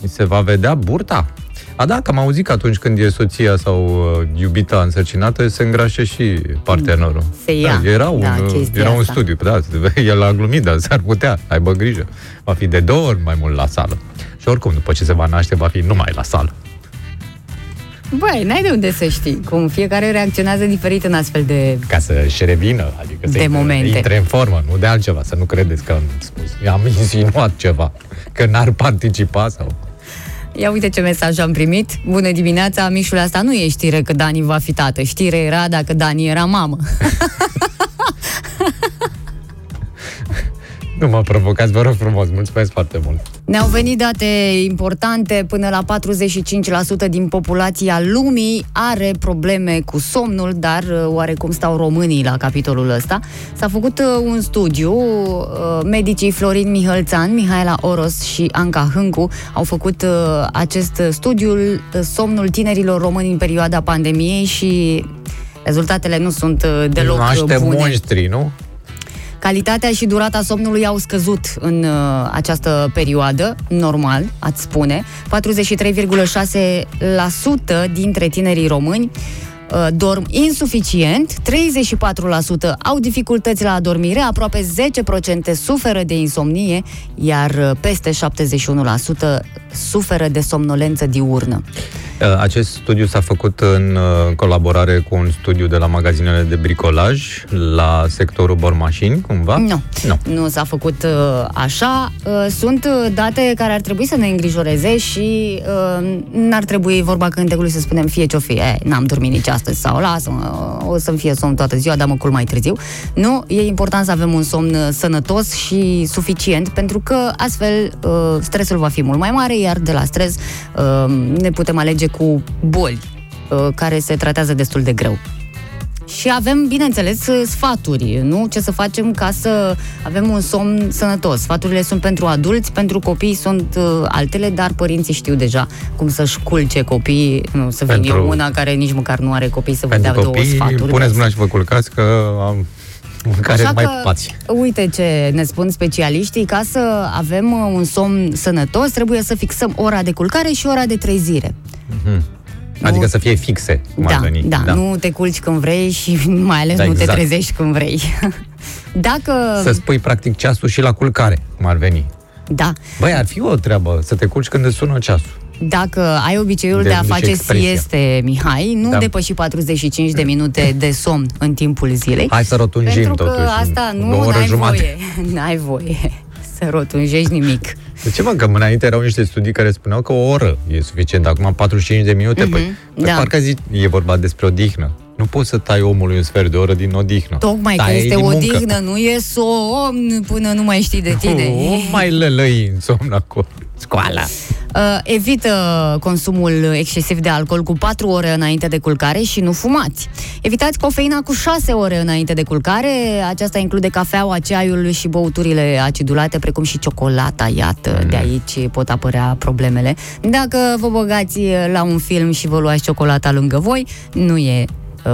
Mi se va vedea burta? A, da, că am auzit că atunci când e soția sau uh, iubita însărcinată, se îngrașe și partenerul. Se ia, Da, era un, da, uh, chestia era un asta. studiu, da, el a glumit, dar s-ar putea, aibă grijă. Va fi de două ori mai mult la sală. Și oricum, după ce se va naște, va fi numai la sală. Băi, n-ai de unde să știi, cum fiecare reacționează diferit în astfel de... Ca să-și revină, adică să De intre, momente. intre în formă, nu de altceva, să nu credeți că am spus, am insinuat ceva, că n-ar participa sau... Ia uite ce mesaj am primit. Bună dimineața, Mișule, asta nu e știre că Dani va fi tată. Știre era dacă Dani era mamă. Nu mă provocați, vă rog frumos, mulțumesc foarte mult. Ne-au venit date importante, până la 45% din populația lumii are probleme cu somnul, dar uh, oarecum stau românii la capitolul ăsta. S-a făcut uh, un studiu, uh, medicii Florin Mihălțan, Mihaela Oros și Anca Hâncu au făcut uh, acest studiu, uh, somnul tinerilor români în perioada pandemiei și rezultatele nu sunt uh, deloc Naște bune. monștri, nu? Calitatea și durata somnului au scăzut în uh, această perioadă, normal, ați spune. 43,6% dintre tinerii români uh, dorm insuficient, 34% au dificultăți la adormire, aproape 10% suferă de insomnie, iar uh, peste 71% suferă de somnolență diurnă. Uh, Acest studiu s-a făcut în uh, colaborare cu un studiu de la magazinele de bricolaj la sectorul bormașini, cumva? Nu. Nu. Nu s-a făcut uh, așa. Uh, sunt uh, date care ar trebui să ne îngrijoreze și uh, n-ar trebui vorba cântecului să spunem fie ce-o fie, e, n-am dormit nici astăzi sau lasă-mă, o să-mi fie somn toată ziua, dar mă culc mai târziu. Nu, e important să avem un somn uh, sănătos și suficient, pentru că astfel uh, stresul va fi mult mai mare, iar de la stres uh, ne putem alege cu boli uh, care se tratează destul de greu. Și avem, bineînțeles, sfaturi, nu? Ce să facem ca să avem un somn sănătos. Sfaturile sunt pentru adulți, pentru copii sunt uh, altele, dar părinții știu deja cum să-și culce copiii, nu să vin Pentru- eu una care nici măcar nu are copii să vă dea Pentru două copii, sfaturi. puneți de mâna și vă culcați că am care Așa mai că, pupați. uite ce ne spun specialiștii, ca să avem uh, un somn sănătos, trebuie să fixăm ora de culcare și ora de trezire. Adică să fie fixe, cum da, ar veni. da, nu te culci când vrei și mai ales Da, nu te exact. trezești când vrei. Dacă... Să spui practic ceasul și la culcare, cum ar veni. Da, Băi, ar fi o treabă să te culci când îți sună ceasul. Dacă ai obiceiul De de, a unde și face expresia. sieste, Mihai, nu Da. depăși 45 de minute de somn în timpul zilei. Hai să rotunjim Pentru că totuși. asta o nu, oră n-ai jumate. voie. N-ai voie să rotunjești nimic. De ce mă, că înainte erau niște studii care spuneau că o oră e suficient, acum 45 de minute, mm-hmm. păi, păi da. parcă zi, e vorba despre odihnă. Nu poți să tai omului un sfert de oră din odihnă. Tocmai că Tai este din muncă. odihnă, nu e somn până nu mai știi de tine. Oh, mai lălăi în somn acolo. Scoala. Uh, evită consumul excesiv de alcool cu 4 ore înainte de culcare și nu fumați. Evitați cofeina cu 6 ore înainte de culcare. Aceasta include cafeaua, ceaiul și băuturile acidulate, precum și ciocolata. Iată, Mm. de aici pot apărea problemele. Dacă vă băgați la un film și vă luați ciocolata lângă voi, nu e uh,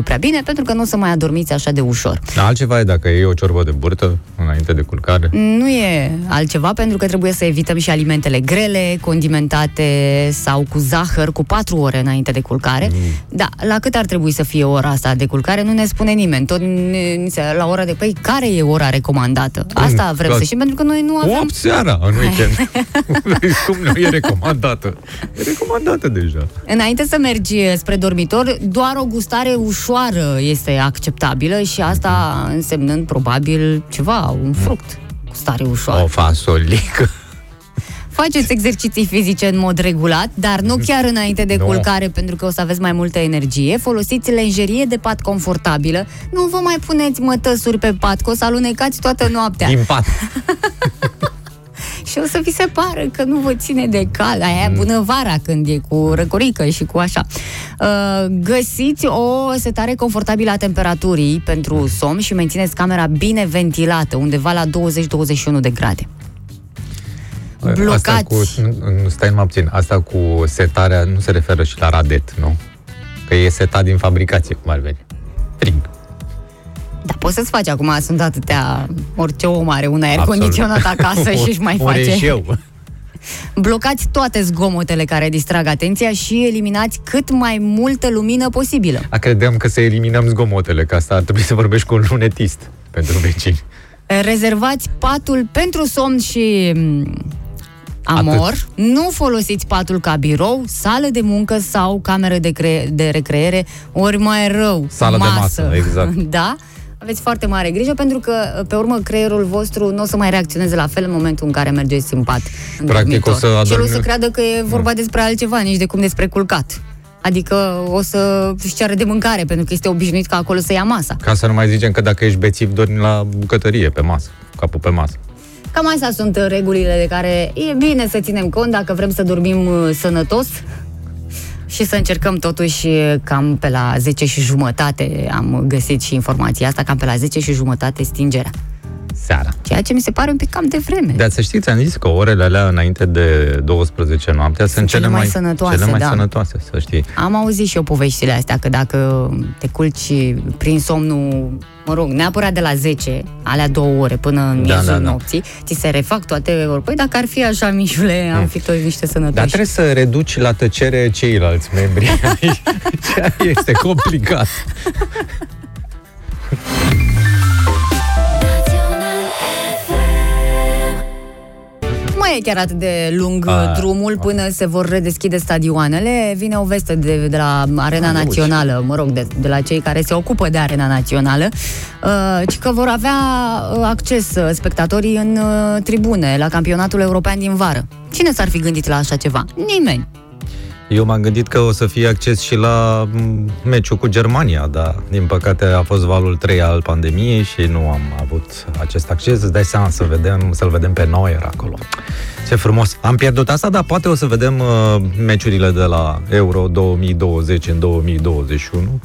prea bine, pentru că nu o să mai adormiți așa de ușor. Da, altceva e dacă iei o ciorbă de burtă înainte de culcare. Nu e altceva, pentru că trebuie să evităm și alimentele grele, condimentate sau cu zahăr cu 4 ore înainte de culcare. Da, la cât ar trebui să fie ora asta de culcare, nu ne spune nimeni. Tot ne- ni se- la ora de... Păi, care e ora recomandată? Asta vrem Da. să știm, pentru că noi nu avem... 8 seara în weekend. Cum nu e recomandată? E recomandată deja. Înainte să mergi spre dormitor, doar o gustare ușoară este acceptabilă și asta însemnând probabil ceva, un fruct. cu stare ușoară. O fasolică. Faceți exerciții fizice în mod regulat, dar nu chiar înainte de Nu. culcare, pentru că o să aveți mai multă energie. Folosiți lenjerie de pat confortabilă. Nu vă mai puneți mătăsuri pe pat, că o să alunecați toată noaptea. Din pat. Și o să vi se pară că nu vă ține de cal. Aia Mm. e bună vara când e cu răcorică și cu așa. Uh, găsiți o setare confortabilă a temperaturii pentru somn și mențineți camera bine ventilată, undeva la 20-21 de grade. Asta Blocați. cu, nu, nu, stai numai puțin. Asta cu setarea nu se referă și la radet, nu? Că e setat din fabricație, cum ar veni. Frig. Da, poți să-ți faci acum, sunt atâtea, orice om are un aer Absolut. condiționat acasă și își mai Un face. reșeu. Blocați toate zgomotele care distrag atenția și eliminați cât mai multă lumină posibilă. A, credeam că să eliminăm zgomotele, că asta ar trebui să vorbești cu un lunetist pentru vecini. Rezervați patul pentru somn și mm, amor. Atât. Nu folosiți patul ca birou, sală de muncă sau cameră de, cre- de recreere, ori mai rău, Sală de masă, exact. Da? Aveți foarte mare grijă pentru că, pe urmă, creierul vostru nu o să mai reacționeze la fel în momentul în care mergeți în pat. în Practic, dormitor. o să Și el o adormi- să creadă că e vorba despre altceva, nici de cum despre culcat. Adică o să își ceară de mâncare, pentru că este obișnuit ca acolo să ia masa. Ca să nu mai zicem că dacă ești bețiv, dormi la bucătărie, pe masă, capul pe masă. Cam astea sunt uh, regulile de care e bine să ținem cont dacă vrem să dormim uh, sănătos și să încercăm totuși uh, cam pe la 10 și jumătate am găsit și informația asta, cam pe la 10 și jumătate stingerea. Seara. Ceea ce mi se pare un pic cam de vreme. Dar să știți, am zis că orele alea înainte de 12 noaptea sunt, cele mai sănătoase, cele mai da. sănătoase, să știi. Am auzit și eu poveștile astea, că dacă te culci prin somnul, mă rog, neapărat de la 10, alea două ore până în Da, miezul da, da. nopții, ți se refac toate ori. Păi dacă ar fi așa, Mișule, am fi toți niște sănătoși. Dar trebuie să reduci la tăcere ceilalți membri. Ceea este complicat. mai e chiar atât de lung A, A, drumul până se vor redeschide stadioanele. Vine o veste de, de la Arena A, Națională, mă rog, de, de la cei care se ocupă de Arena Națională, uh, ci că vor avea uh, acces uh, spectatorii în uh, tribune la campionatul european din vară. Cine s-ar fi gândit la așa ceva? Nimeni. Eu m-am gândit că o să fie acces și la m, meciul cu Germania, dar din păcate a fost valul 3 al pandemiei și nu am avut acest acces. Îți dai seama să vedem, să-l vedem pe Neuer acolo. Ce frumos. Am pierdut asta, dar poate o să vedem uh, meciurile de la Euro 2020 în 2021.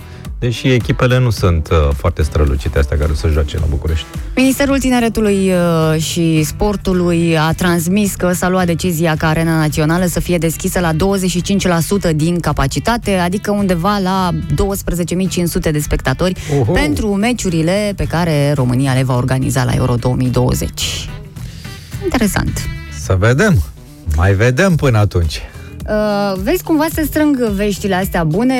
Deși echipele nu sunt uh, foarte strălucite astea care o să joace la București. Ministerul Tineretului uh, și Sportului a transmis că s-a luat decizia ca Arena Națională să fie deschisă la 25% din capacitate, adică undeva la 12.500 de spectatori Oho. pentru meciurile pe care România le va organiza la Euro 2020. Interesant. Să vedem. Mai vedem până atunci. Uh, vezi, cumva se strâng veștile astea bune,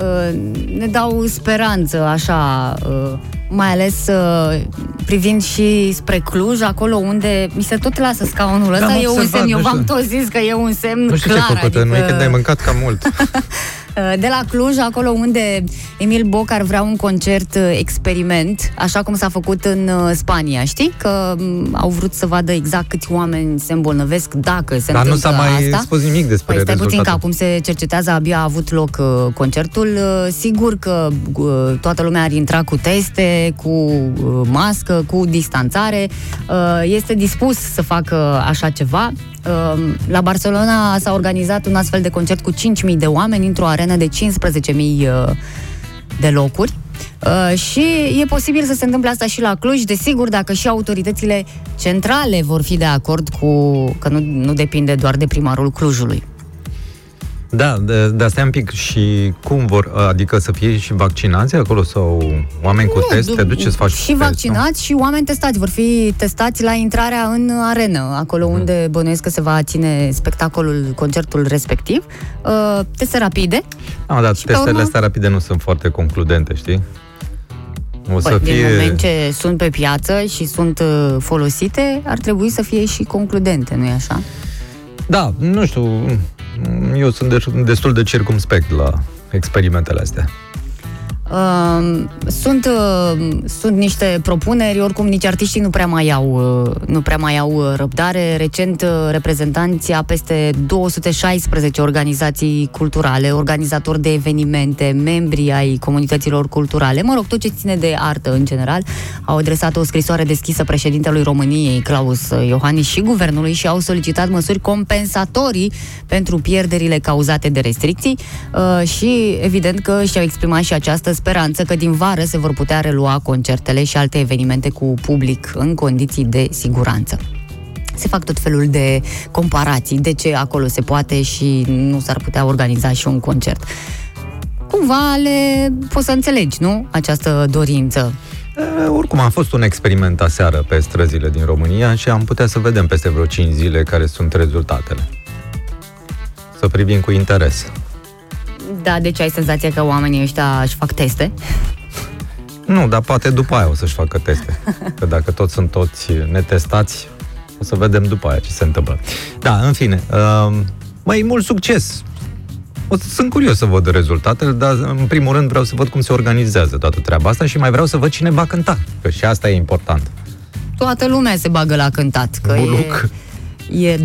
uh, ne dau speranță, așa, uh, mai ales uh, privind și spre Cluj, acolo unde mi se tot lasă scaunul ăsta, am e un observat, semn, eu nu v-am știu. tot zis că e un semn Nu știu clar, ce ai făcut, adică, nu e când ai mâncat cam mult. Uh, de la Cluj, acolo unde Emil Boc ar vrea un concert uh, experiment, așa cum s-a făcut în uh, Spania, știi? Că m, au vrut să vadă exact câți oameni se îmbolnăvesc dacă se Dar nu întâmplă s-a mai asta. spus nimic despre Păi stai puțin, că rezultate. acum se cercetează, abia a avut loc uh, concertul. Uh, sigur că uh, toată lumea ar intra cu teste, cu uh, mască, cu distanțare. Uh, este dispus să facă așa ceva. Uh, la Barcelona s-a organizat un astfel de concert cu 5.000 de oameni într-o arenă de 15.000 uh, de locuri. Uh, și e posibil să se întâmple asta și la Cluj, desigur, dacă și autoritățile centrale vor fi de acord cu că nu, nu depinde doar de primarul Clujului. Da, de, de asta e un pic. Și cum vor, adică să fie și vaccinați acolo sau oameni cu test? du- Te duci să faci Și test, vaccinați și oameni testați. Vor fi testați la intrarea în arenă, acolo Mhm. unde bănuiesc că se va ține spectacolul, concertul respectiv. Uh, teste rapide. Nu? Ah, dar Și pe testele urmă- astea rapide nu sunt foarte concludente, știi? O să Păi, fie... Din moment ce sunt pe piață și sunt uh, folosite, ar trebui să fie și concludente, nu-i așa? Da, nu știu, eu sunt de- destul de circumspect la experimentele astea. Uh, sunt, uh, sunt niște propuneri, oricum nici artiștii nu prea mai au, uh, nu prea mai au uh, răbdare. Recent, uh, reprezentanții a peste 216 organizații culturale, organizatori de evenimente, membri ai comunităților culturale, mă rog, tot ce ține de artă în general, au adresat o scrisoare deschisă președintelui României, Claus Iohannis, și guvernului și au solicitat măsuri compensatorii pentru pierderile cauzate de restricții. Uh, și evident că și-au exprimat și această speranță că din vară se vor putea relua concertele și alte evenimente cu public în condiții de siguranță. Se fac tot felul de comparații, de ce acolo se poate și nu s-ar putea organiza și un concert. Cumva le poți să înțelegi, nu? Această dorință. E, oricum a fost un experiment aseară pe străzile din România și am putea să vedem peste vreo 5 zile care sunt rezultatele. Să privim cu interes. Da, deci ai senzația că oamenii ăștia își fac teste? Nu, dar poate după aia o să-și facă teste. Că dacă toți sunt toți netestați, o să vedem după aia ce se întâmplă. Da, în fine, uh, mai mult succes! O să, sunt curios să văd rezultatele, dar în primul rând vreau să văd cum se organizează toată treaba asta și mai vreau să văd cine va cânta, că și asta e important. Toată lumea se bagă la cântat, că Buluc. e, e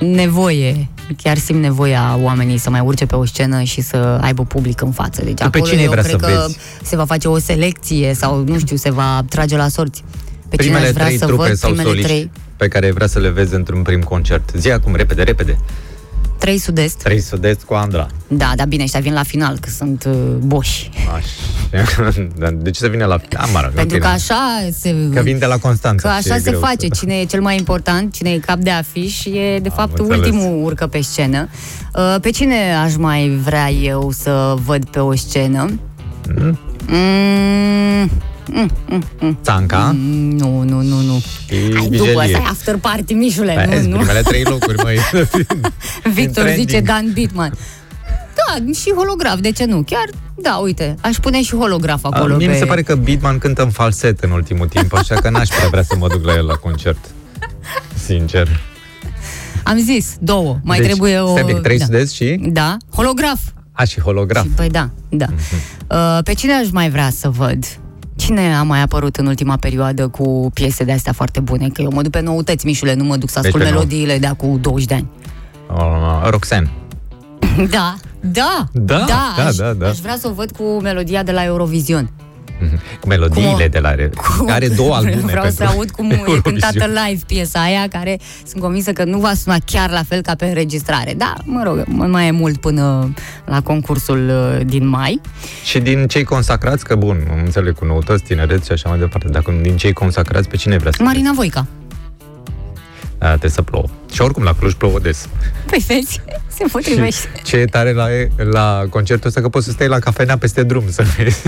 nevoie, chiar simt nevoia oamenii să mai urce pe o scenă și să aibă public în față. Deci Tu pe acolo cine eu vrea cred să că vezi? se va face o selecție sau, nu știu, se va trage la sorți. Pe cine primele aș vrea trei să trupe văd, sau primele soliști trei, pe care vrea să le vezi într-un prim concert. Zi acum, repede, repede. Trei sud-est. Trei sud cu Andra. Da, da, bine, ăștia vin la final, că sunt uh, boși. Așa. Dar de ce să vină la... Da, mă rog, Pentru în că fine. așa se... Că vin de la Constanța. Că și e așa se greu face. Să... Cine e cel mai important, cine e cap de afiș, e de fapt înțeles. ultimul urcă pe scenă. Uh, Pe cine aș mai vrea eu să văd pe o scenă? Mm? Mm, mm, mm, mm. Țanca Mm, Nu, nu, nu, nu. și Ai, după Vigelie. asta e after party, Mișule, Vezi, nu, nu. primele trei locuri, măi. Victor trending. zice Dan Bitman. Da, și holograf, de ce nu? Chiar, da, uite, aș pune și holograf acolo. A, Mie pe... mi se pare că Bitman cântă în falset în ultimul timp, așa că n-aș prea vrea să mă duc la el la concert. Sincer. Am zis, două. Mai deci, trebuie o... Stai un pic, trei da. sudezi și... da, holograf. A, și holograf. Și, Păi da, da. Uh, Pe cine aș mai vrea să văd? Cine a mai apărut în ultima perioadă cu piese de astea foarte bune? Că eu mă duc pe noutăți, Mișule, nu mă duc să Deci ascult pe nou. melodiile de acum 20 de ani. Uh, Roxanne. Da, da, Da, da, da, aș, da, da. aș vrea să o văd cu melodia de la Eurovision. Cu melodiile Cum o- de la... Cum- Are două albume Vreau pentru să aud cum e Eurovision. cântată live piesa aia, care sunt convinsă că nu va suna chiar la fel ca pe înregistrare. Da, mă rog, mai e mult până la concursul uh, din mai. Și din cei consacrați, că bun, am înțeleg cu noutăți, tineret și așa mai departe, dacă din cei consacrați, pe cine vrea să Marina Voica. vezi? A, trebuie să plouă. Și oricum la Cluj plouă des. Păi vezi, se potrivește. Și ce e tare la, la concertul ăsta, că poți să stai la cafenea peste drum să vezi.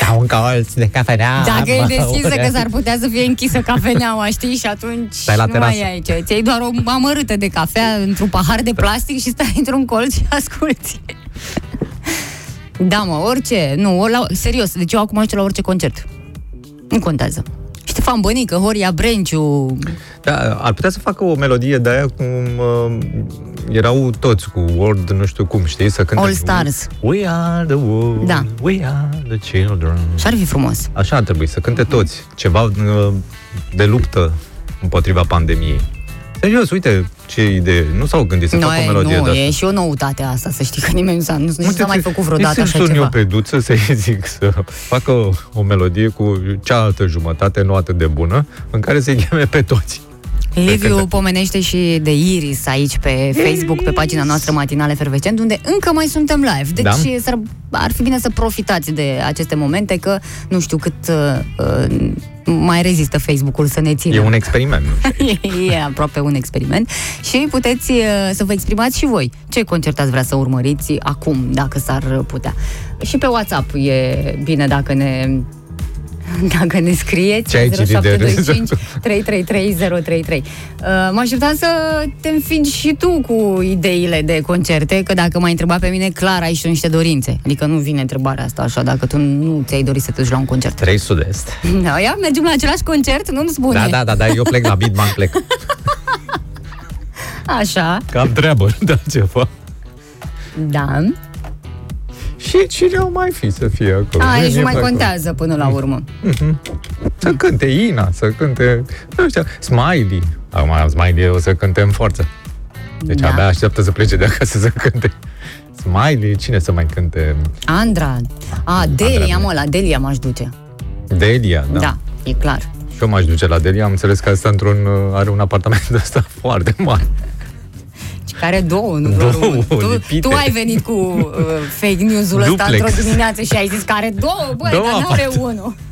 Da, un colț de cafenea. Dacă e mă, deschisă, ure. că s-ar putea să fie închisă cafeneaua, știi? Și atunci Stai la nu mai terasă. ai ce. Ți-ai doar o amărâtă de cafea într-un pahar de plastic și stai într-un colț și asculti. Da, mă, orice. Nu, ori la, serios, deci eu acum știu la orice concert. Nu contează. Ștefan Bănică, Horia Brenciu, Da, ar putea să facă o melodie de aia cum uh, erau toți cu World, nu știu cum, știi, să cânte. All Stars. We are the world, Da. we are the children. și ar fi frumos. Așa ar trebui, să cânte toți. Ceva uh, de luptă împotriva pandemiei. Serios, uite ce idee. Nu s-au gândit să Nu, facă o e, melodie nu, de asta. e și o noutate asta, să știi că nimeni nu s-a, nu, nu Uite, s-a mai ți- făcut vreodată îi așa sun ceva. eu pe Duță să-i zic să facă o, o melodie cu cealaltă jumătate, nu atât de bună, în care să-i cheme pe toți. Liviu pomenește și de Iris aici pe Facebook, pe pagina noastră Matinale Fervescent, unde încă mai suntem live. Deci Da. s-ar, ar fi bine să profitați de aceste momente, că nu știu cât uh, uh, mai rezistă Facebook-ul să ne țină. E un experiment, nu știu. e, e aproape un experiment și puteți uh, să vă exprimați și voi ce concert ați vrea să urmăriți acum, dacă s-ar putea. Și pe WhatsApp e bine dacă ne dacă ne scrieți Ce ai citit de 0725 333033. Uh, mă așteptam să te înfingi și tu cu ideile de concerte, că dacă m-ai întrebat pe mine, clar ai și tu niște dorințe. Adică nu vine întrebarea asta așa, dacă tu nu ți-ai dorit să te duci la un concert. Trei sud-est. Da, ia, mergem la același concert? Nu-mi spune. Da, da, da, da, eu plec la Bitman, plec. Așa, Că am treabă, da, ceva. da. Și cine o mai fi să fie acolo? A, Mie deci nu mi-e mai plac contează până la urmă. Să cânte Ina, să cânte, nu știu, Smiley. Acum Smiley o să cânte în forță. Deci Da. abia așteaptă să plece de acasă să cânte. Smiley, cine să mai cânte? Andra. A, Delia, mă, la Delia m-aș duce. Delia, da. Da, da e clar. Și eu m-aș duce la Delia, am înțeles că asta într-un, are un apartament ăsta foarte mare. Și care două, nu doar Două, unul. Tu, lipite. tu ai venit cu uh, fake news-ul ăsta Duplex. într-o dimineață și ai zis că are două, băi, Două dar nu are aparte. unul.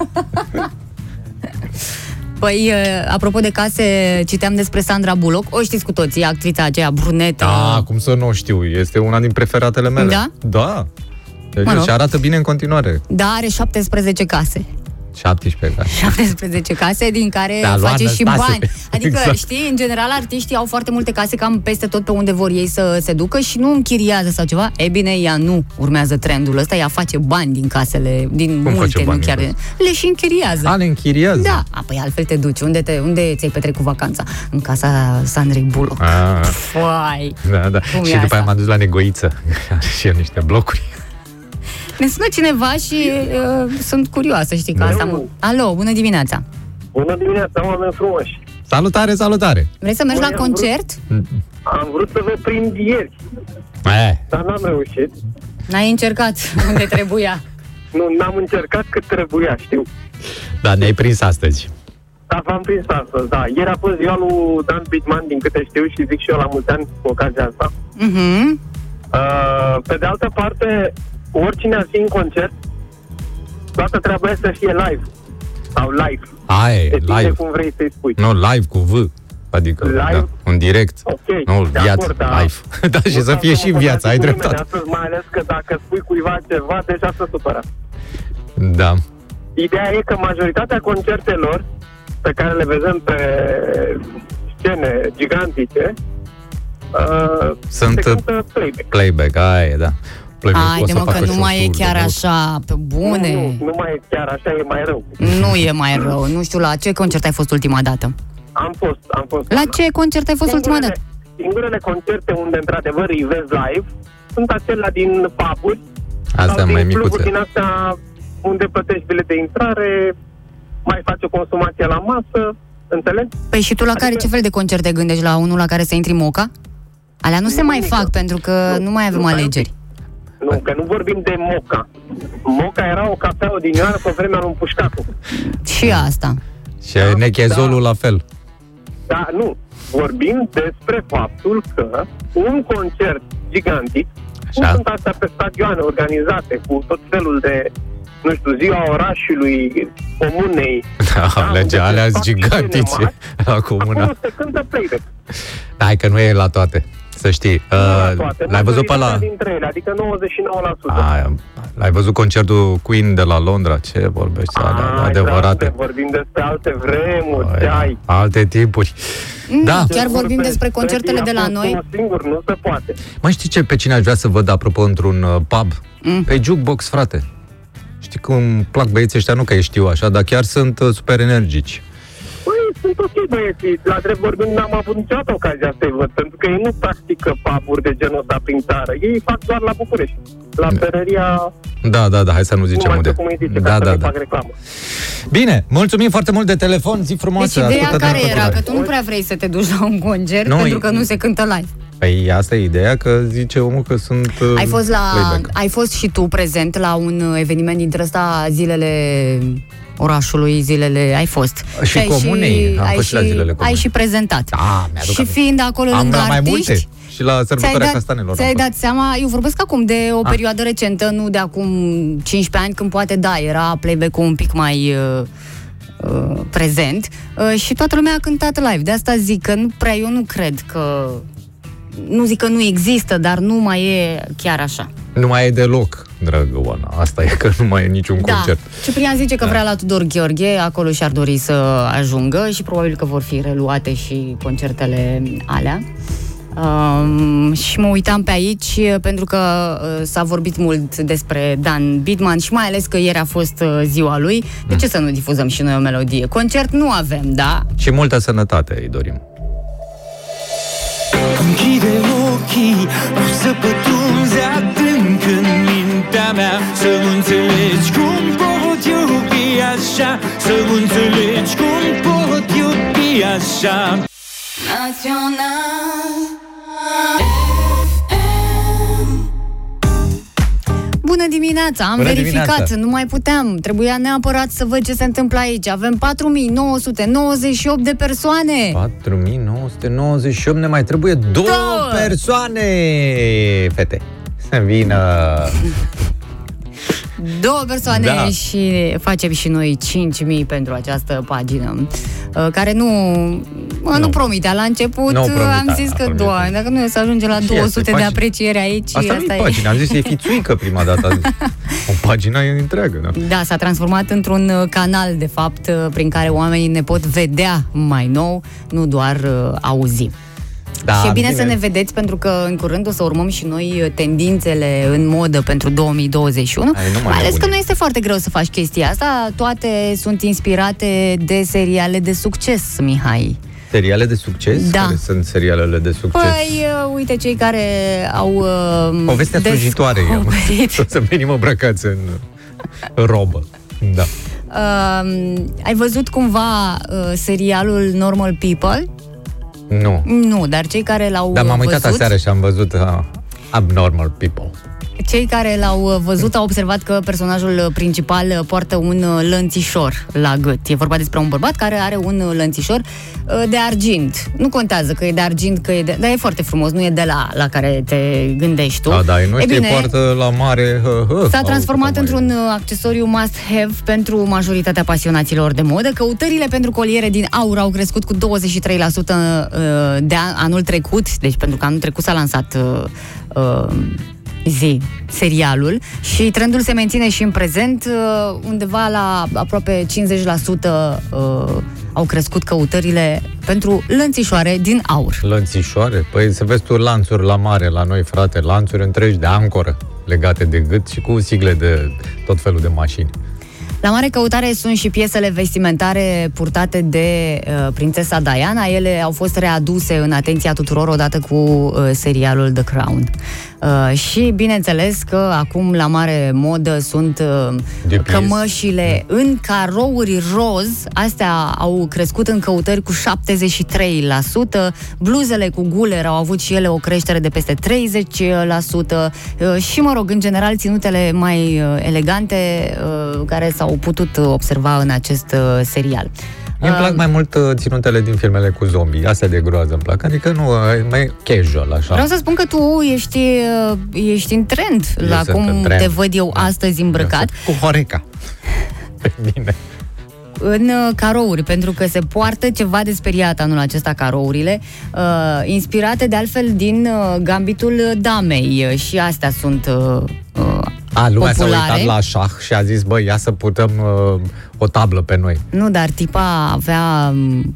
Păi, uh, apropo de case, citeam despre Sandra Bullock. O știți cu toții, actrița aceea brunetă. Da, cum să nu știu, este una din preferatele mele. Da? Da. Deci, Mă rog. și arată bine în continuare. Da, are 17 case. 17 ca. 17 case din care Da, face Luana și Stase. bani. Adică, Exact. știi, în general artiștii au foarte multe case cam peste tot pe unde vor ei să se ducă și nu închiriază sau ceva. E bine, ea nu urmează trendul ăsta, ea face bani din casele, din Cum multe, face bani nu chiar. din Le și închiriază. A, le închiriază. Da, apoi altfel te duci. Unde, te, unde ți-ai petrecut vacanța? În casa Sandrei Bullock. A, Foai! da, da. Cum e și după asta? aia m-a dus la negoiță. și el niște blocuri. Ne sună cineva și uh, sunt curioasă, știi că asta mă... Alo, bună dimineața! Bună dimineața, oameni frumoși! Salutare, salutare! Vrei să mergi Băi, la am vrut- concert? Am vrut să vă prind ieri, E, dar n-am reușit. N-ai încercat unde trebuia. Nu, n-am încercat cât trebuia, știu. da, ne-ai prins astăzi. Dar v-am prins astăzi, da. Ieri a fost ziua lui Dan Bitman, din câte știu, și zic și eu la mulți ani cu ocazia asta. Mhm. Uh, pe de altă parte, oricine ar fi în concert, toată treaba este să fie live. Sau live. Aia e, Depinde live. cum vrei să-i spui. Nu, live cu V. Adică, Live? da, un direct. Ok, Nu, de viață, acord, da. live. da, și Nu să vreau fie mă și viața, ai contrazic cu nimeni dreptate. Astăzi, mai ales că dacă spui cuiva ceva, deja se supără. Da. Ideea e că majoritatea concertelor pe care le vedem pe scene gigantice uh, Sunt, se cântă playback. Playback, aia e, da. Playback Haide mă, că nu mai e chiar așa, pe Nu, bune. nu, nu mai e chiar așa, e mai rău. Nu e mai rău. Nu știu la ce concert ai fost ultima dată. Am fost, am fost. La ce concert ai fost ultima dată? Singurele concerte unde într-adevăr îi vezi live sunt acelea din puburi Astea sau mai din cluburi micuțe. din astea unde plătești bilet de intrare, mai faci o consumație la masă, înțelegi? Păi și tu la care Adică- ce fel de concert te gândești? La unul la care să intri moca? Alea nu se mai Nu, fac pentru că nu mai avem nu, alegeri. Nu, că nu vorbim de moca. Moca era o cafea odinioară pe vremea lui Pușcacu. Și asta. Și nechezolul la fel. Dar nu, vorbim despre faptul că un concert gigantic, cum Așa. sunt astea pe stadioane organizate cu tot felul de, nu știu, ziua orașului, comunei, Da, legea unde alea se sunt fac gigantice scene la acolo comuna. se cântă playback. Hai că nu e la toate, să știi. Nu la Uh, toate, l-ai văzut pe la... majoritatea dintre ele, adică 99%. Aia, l-ai văzut concertul Queen de la Londra? Ce vorbești? Alea, Ai, adevărate. frate, vorbim despre alte vremuri, Băi, ce ai. Alte timpuri. Da. Chiar vorbim Vorbe- despre concertele de la Trebuie noi. unul singur, nu se poate. Mai știi ce pe cine aș vrea să văd apropo într-un uh, pub? Mm. Pe jukebox, frate. Știi cum plac băieții ăștia, nu că ei știu așa, dar chiar sunt uh, super energici. Păi, sunt ok băieții. La drept vorbind, n-am avut niciodată ocazia să-i văd, pentru că ei nu practică puburi de genul ăsta prin țară. Ei fac doar la București. La Ferăria, Da, da, da, hai să nu nu zicem mai unde. știu cum îi zice, Da, ca să da, nu da. fac reclamă. Bine, mulțumim foarte mult de telefon, zi Deci frumoasă. ideea ascultă-te care în era? Că continuare. tu nu prea vrei să te duci la un concert Nu, pentru e- că nu se cântă live. Păi asta e ideea, că zice omul că sunt uh, Ai fost, la, playback. ai fost și tu prezent la un uh, eveniment dintre ăsta zilele orașului, zilele... Ai fost. Și ai comunei, am ai fost și la zilele comunei. Ai și prezentat. Da, mi-aduc și aminte. fiind acolo Am lângă la mai artiști, multe. Și la Ți-ai sărbătoarea dat, castanelor. ți-ai am fost. dat seama, eu vorbesc acum de o Ah. perioadă recentă, nu de acum 15 ani, când poate, da, era playback-ul un pic mai uh, uh, prezent uh, și toată lumea a cântat live. De asta zic că nu prea, eu nu cred că, nu zic că nu există, dar nu mai e chiar așa. Nu mai e deloc, dragă Oana. Asta e că nu mai e niciun concert. Da. Ciprian zice că vrea la Tudor Gheorghe, acolo și-ar dori să ajungă și probabil că vor fi reluate și concertele alea. Um, și mă uitam pe aici pentru că uh, s-a vorbit mult despre Dan Bidman și mai ales că ieri a fost uh, ziua lui. De ce să nu difuzăm și noi o melodie? Concert nu avem, da? Și multă sănătate îi dorim. ochii Nu să pătrunzi adânc în mintea mea Să înțelegi cum pot iubi așa Să înțelegi cum pot iubi așa. Național. Bună dimineața! Am Bună verificat, dimineața. nu mai puteam. Trebuia neapărat să văd ce se întâmplă aici. Avem 4998 de persoane. 4998 ne mai trebuie două, Două. persoane, fete. Să vină. Două persoane Da. și facem și noi 5000 pentru această pagină, uh, care nu, mă, nu. Nu. promitea la început. Nu promitea, am zis da, că, promitea. doamne, dacă nu e să ajungem la Și 200 este, de faci- aprecieri aici, Asta nu e pagina, am zis e fițuică prima dată. O pagină e întreagă, da? Da, s-a transformat într-un uh, canal, de fapt, uh, prin care oamenii ne pot vedea mai nou, nu doar uh, auzi. Da, și e bine, să ne vedeți pentru că în curând o să urmăm și noi uh, tendințele în modă pentru 2021. Hai, nu mai mai ales nebuni. că nu este foarte greu să faci chestia asta. Toate sunt inspirate de seriale de succes, Mihai. Seriale de succes? Da. Care sunt serialele de succes? Păi, uh, uite, cei care au uh, Povestea slujitoare. descoperit- O să venim îmbrăcați în robă. Da. Uh, ai văzut cumva uh, serialul Normal People? Nu. Nu, dar cei care l-au Dar m-am uitat văzut, aseară și am văzut uh, Abnormal People. Cei care l-au uh, văzut au observat că personajul uh, principal uh, poartă un uh, lănțișor la gât. E vorba despre un bărbat care are un uh, lănțișor uh, de argint. Nu contează că e de argint, că e de... Dar e foarte frumos, nu e de la la care te gândești tu. Da, da, nu E știe, bine, poartă la mare. Hă, hă, S-a Au, transformat câtă mai- într-un uh, accesoriu must-have pentru majoritatea pasionaților de modă. Căutările pentru coliere din aur au crescut cu 23% uh, de an- anul trecut, deci pentru că anul trecut s-a lansat uh, uh, zi, serialul și trendul se menține și în prezent uh, undeva la aproape 50% uh, au crescut căutările pentru lănțișoare din aur. Lănțișoare? Păi să vezi tu lanțuri la mare la noi, frate, lanțuri întregi de ancoră legate de gât și cu sigle de tot felul de mașini. La mare căutare sunt și piesele vestimentare purtate de uh, prințesa Diana. Ele au fost readuse în atenția tuturor odată cu uh, serialul The Crown. Uh, și bineînțeles că acum la mare modă sunt uh, De pies. cămășile în carouri roz. Astea au crescut în căutări cu 73%. Bluzele cu guler au avut și ele o creștere de peste 30%. Uh, și, mă rog, în general, ținutele mai uh, elegante uh, care s-au putut observa în acest uh, serial. Mie îmi plac Um, mai mult uh, ținutele din filmele cu zombie. Astea de groază îmi plac. Adică nu, e mai casual, așa. Vreau să spun că tu ești, uh, ești în trend Eu la sunt cum în trend. te văd eu Da. astăzi îmbrăcat. Cu Horeca. Pe mine. În uh, carouri, pentru că se poartă ceva de speriat anul acesta carourile, uh, inspirate de altfel din uh, gambitul damei uh, și astea sunt uh, uh, A, lumea s-a populare. uitat la șah și a zis, băi, ia să putăm uh, o tablă pe noi. Nu, dar tipa avea um,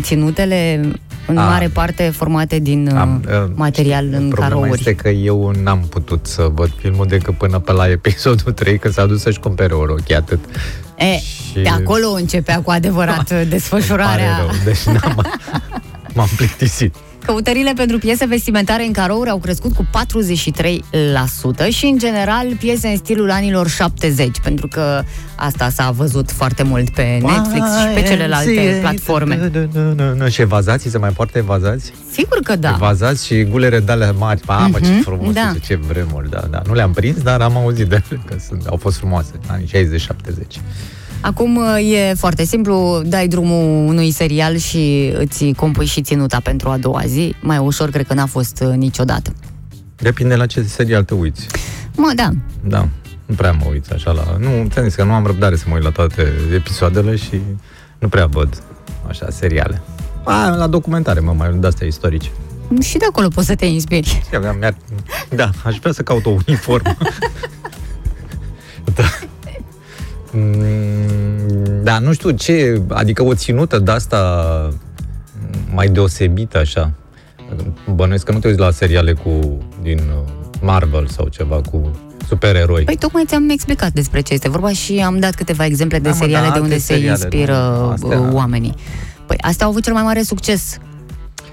ținutele în A. mare parte formate din uh, Am, uh, material în Problema carouri. este că eu n-am putut să văd filmul decât până pe la episodul 3, când s-a dus să-și cumpere o rochie atât. E, și- de acolo începea cu adevărat Îmi desfășurarea. pare rău, deci n-am, m-am plictisit. Căutările pentru piese vestimentare în carouri au crescut cu 43% și, în general, piese în stilul anilor 70, pentru că asta s-a văzut foarte mult pe Netflix și pe celelalte platforme. Și evazații, se mai poartă evazați? Sigur că da. Evazați și gulere de alea mari. Mamă, ce Mhm, frumos, da. ce vremuri, da, da. Nu le-am prins, dar am auzit de ele, că sunt, au fost frumoase, anii 60-70. Acum uh, e foarte simplu, dai drumul unui serial și îți compui și ținuta pentru a doua zi. Mai ușor cred că n-a fost uh, niciodată. Depinde la ce serial te uiți. Mă, da. Da, nu prea mă uit așa la... Nu, ți-am zis că nu am răbdare să mă uit la toate episoadele și nu prea văd așa seriale. A, la documentare mă mai de astea istorice. Și de acolo poți să te inspiri. Ia, mi-ar- mi-ar- Da, aș vrea să caut o uniformă. da. Mm, Da, nu știu ce, adică o ținută de asta mai deosebită așa. Bănuiesc că nu te uiți la seriale cu din uh, Marvel sau ceva cu supereroi. Păi tocmai ți-am explicat despre ce este vorba și am dat câteva exemple de Da, mă, seriale da, de unde alte se seriale, inspiră nu, uh, astea- oamenii. Păi astea au avut cel mai mare succes.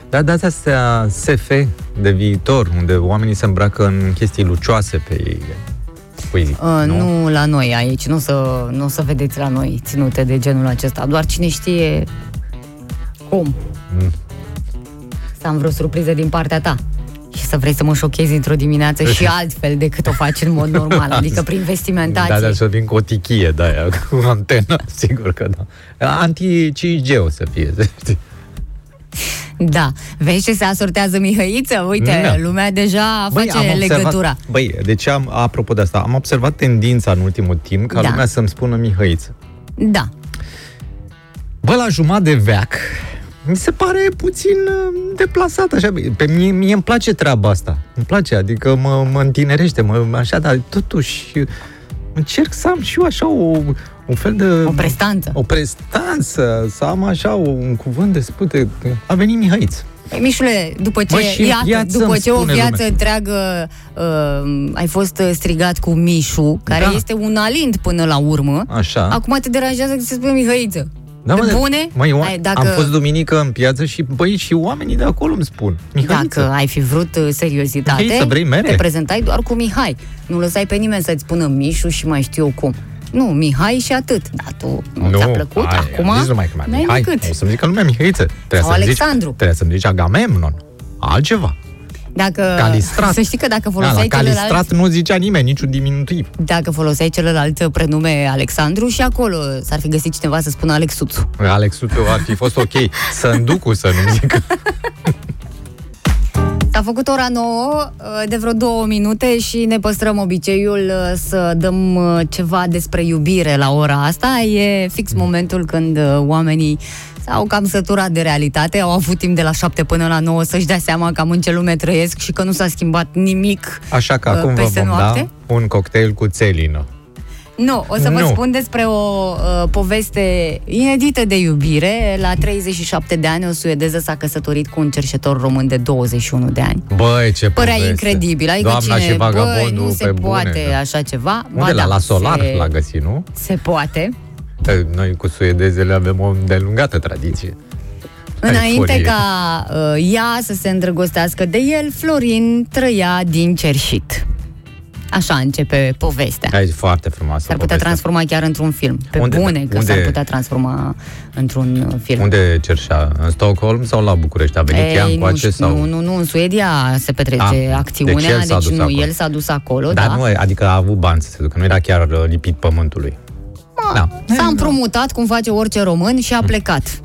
Da, de astea SF de viitor, unde oamenii se îmbracă în chestii lucioase pe ei. Poezii. Uh, nu? nu la noi aici, nu o să, nu o să vedeți la noi ținute de genul acesta. Doar cine știe cum. Mm. Să am vreo surpriză din partea ta. Și să vrei să mă șochezi într-o dimineață și altfel decât o faci în mod normal, adică prin vestimentație. Da, dar să vin cu o tichie de aia, cu antenă, sigur că da. Anti-5G o să fie, să știi. Da. Vezi ce se asortează Mihăiță? Uite, Da. lumea deja Băi, face am observat- legătura. Băi, deci am, apropo de asta, am observat tendința în ultimul timp ca Da. lumea să-mi spună Mihăiță. Da. Bă, la jumătate de veac, mi se pare puțin uh, deplasat, așa. Pe mie, mie îmi place treaba asta. Îmi place, adică mă, mă întinerește, mă, așa, dar totuși încerc să am și eu așa o, un fel de... O prestanță. O prestanță, să am așa un cuvânt de spute. A venit Mihăiță. Păi, Mișule, după ce, Mă, și în iată, viață după îmi ce o spune viață lumea. întreagă uh, ai fost uh, strigat cu Mișu, care Da. este un alint până la urmă, Așa. acum te deranjează că se spune Mihăiță. Da, Pe mă, bune? Măi, eu Ai, dacă- am fost duminică în piață și, băi, și oamenii de acolo îmi spun. Mihăiță. Dacă ai fi vrut uh, seriozitate, Mihăiță, vrei mere? te prezentai doar cu Mihai. Nu lăsai pe nimeni să-ți spună Mișu și mai știu eu cum. Nu, Mihai și atât. Da, tu nu, ți-a plăcut? hai, Acum am zis numai că mai n-ai Mihai. decât. O să-mi zică lumea Mihăiță. Trebuie Sau să-mi Alexandru. Zici, trebuie să-mi zici Agamemnon. Altceva. Dacă, Calistrat. Să știi că dacă Da, la foloseai celălalt Calistrat nu zicea nimeni, niciun diminutiv. Dacă foloseai celălalt prenume Alexandru și acolo s-ar fi găsit cineva să spună Alexuțu. Alex Sutu ar fi fost ok. Să-nducu să nu zică. S-a făcut ora 9 de vreo două minute și ne păstrăm obiceiul uh, să dăm uh, ceva despre iubire la ora asta. E fix momentul când uh, oamenii s-au cam săturat de realitate, au avut timp de la 7 până la 9 să-și dea seama cam în ce lume trăiesc și că nu s-a schimbat nimic Așa că uh, acum vă peste vom noapte. da un cocktail cu țelină. Nu, o să vă Nu. spun despre o uh, poveste inedită de iubire. La 37 de ani, o suedeză s-a căsătorit cu un cerșetor român de 21 de ani. Băi, ce Părea poveste. incredibil, adică Doamna cine, și băi, vagabondul nu se pe poate bune, da. așa ceva. Unde la, da, la Solar se, l-a găsit, nu? se poate. Că Noi cu suedezele avem o îndelungată tradiție. Înainte Euforie. ca uh, ea să se îndrăgostească de el, Florin trăia din cerșit. Așa începe povestea. Da, e foarte frumoasă S-ar putea povestea. transforma chiar într-un film. Pe Unde- bune că unde- s-ar putea transforma într-un uh, film. Unde cerșea? În Stockholm sau la București? A venit ea Ei, nu, încoace știu, sau... nu, nu, nu, în Suedia se petrece Ah, acțiunea, deci el s-a deci dus nu, acolo. el s-a dus acolo, Dar da. nu, adică a avut bani să se ducă, nu era chiar uh, lipit pământului. Da. S-a împrumutat, cum face orice român, și a plecat.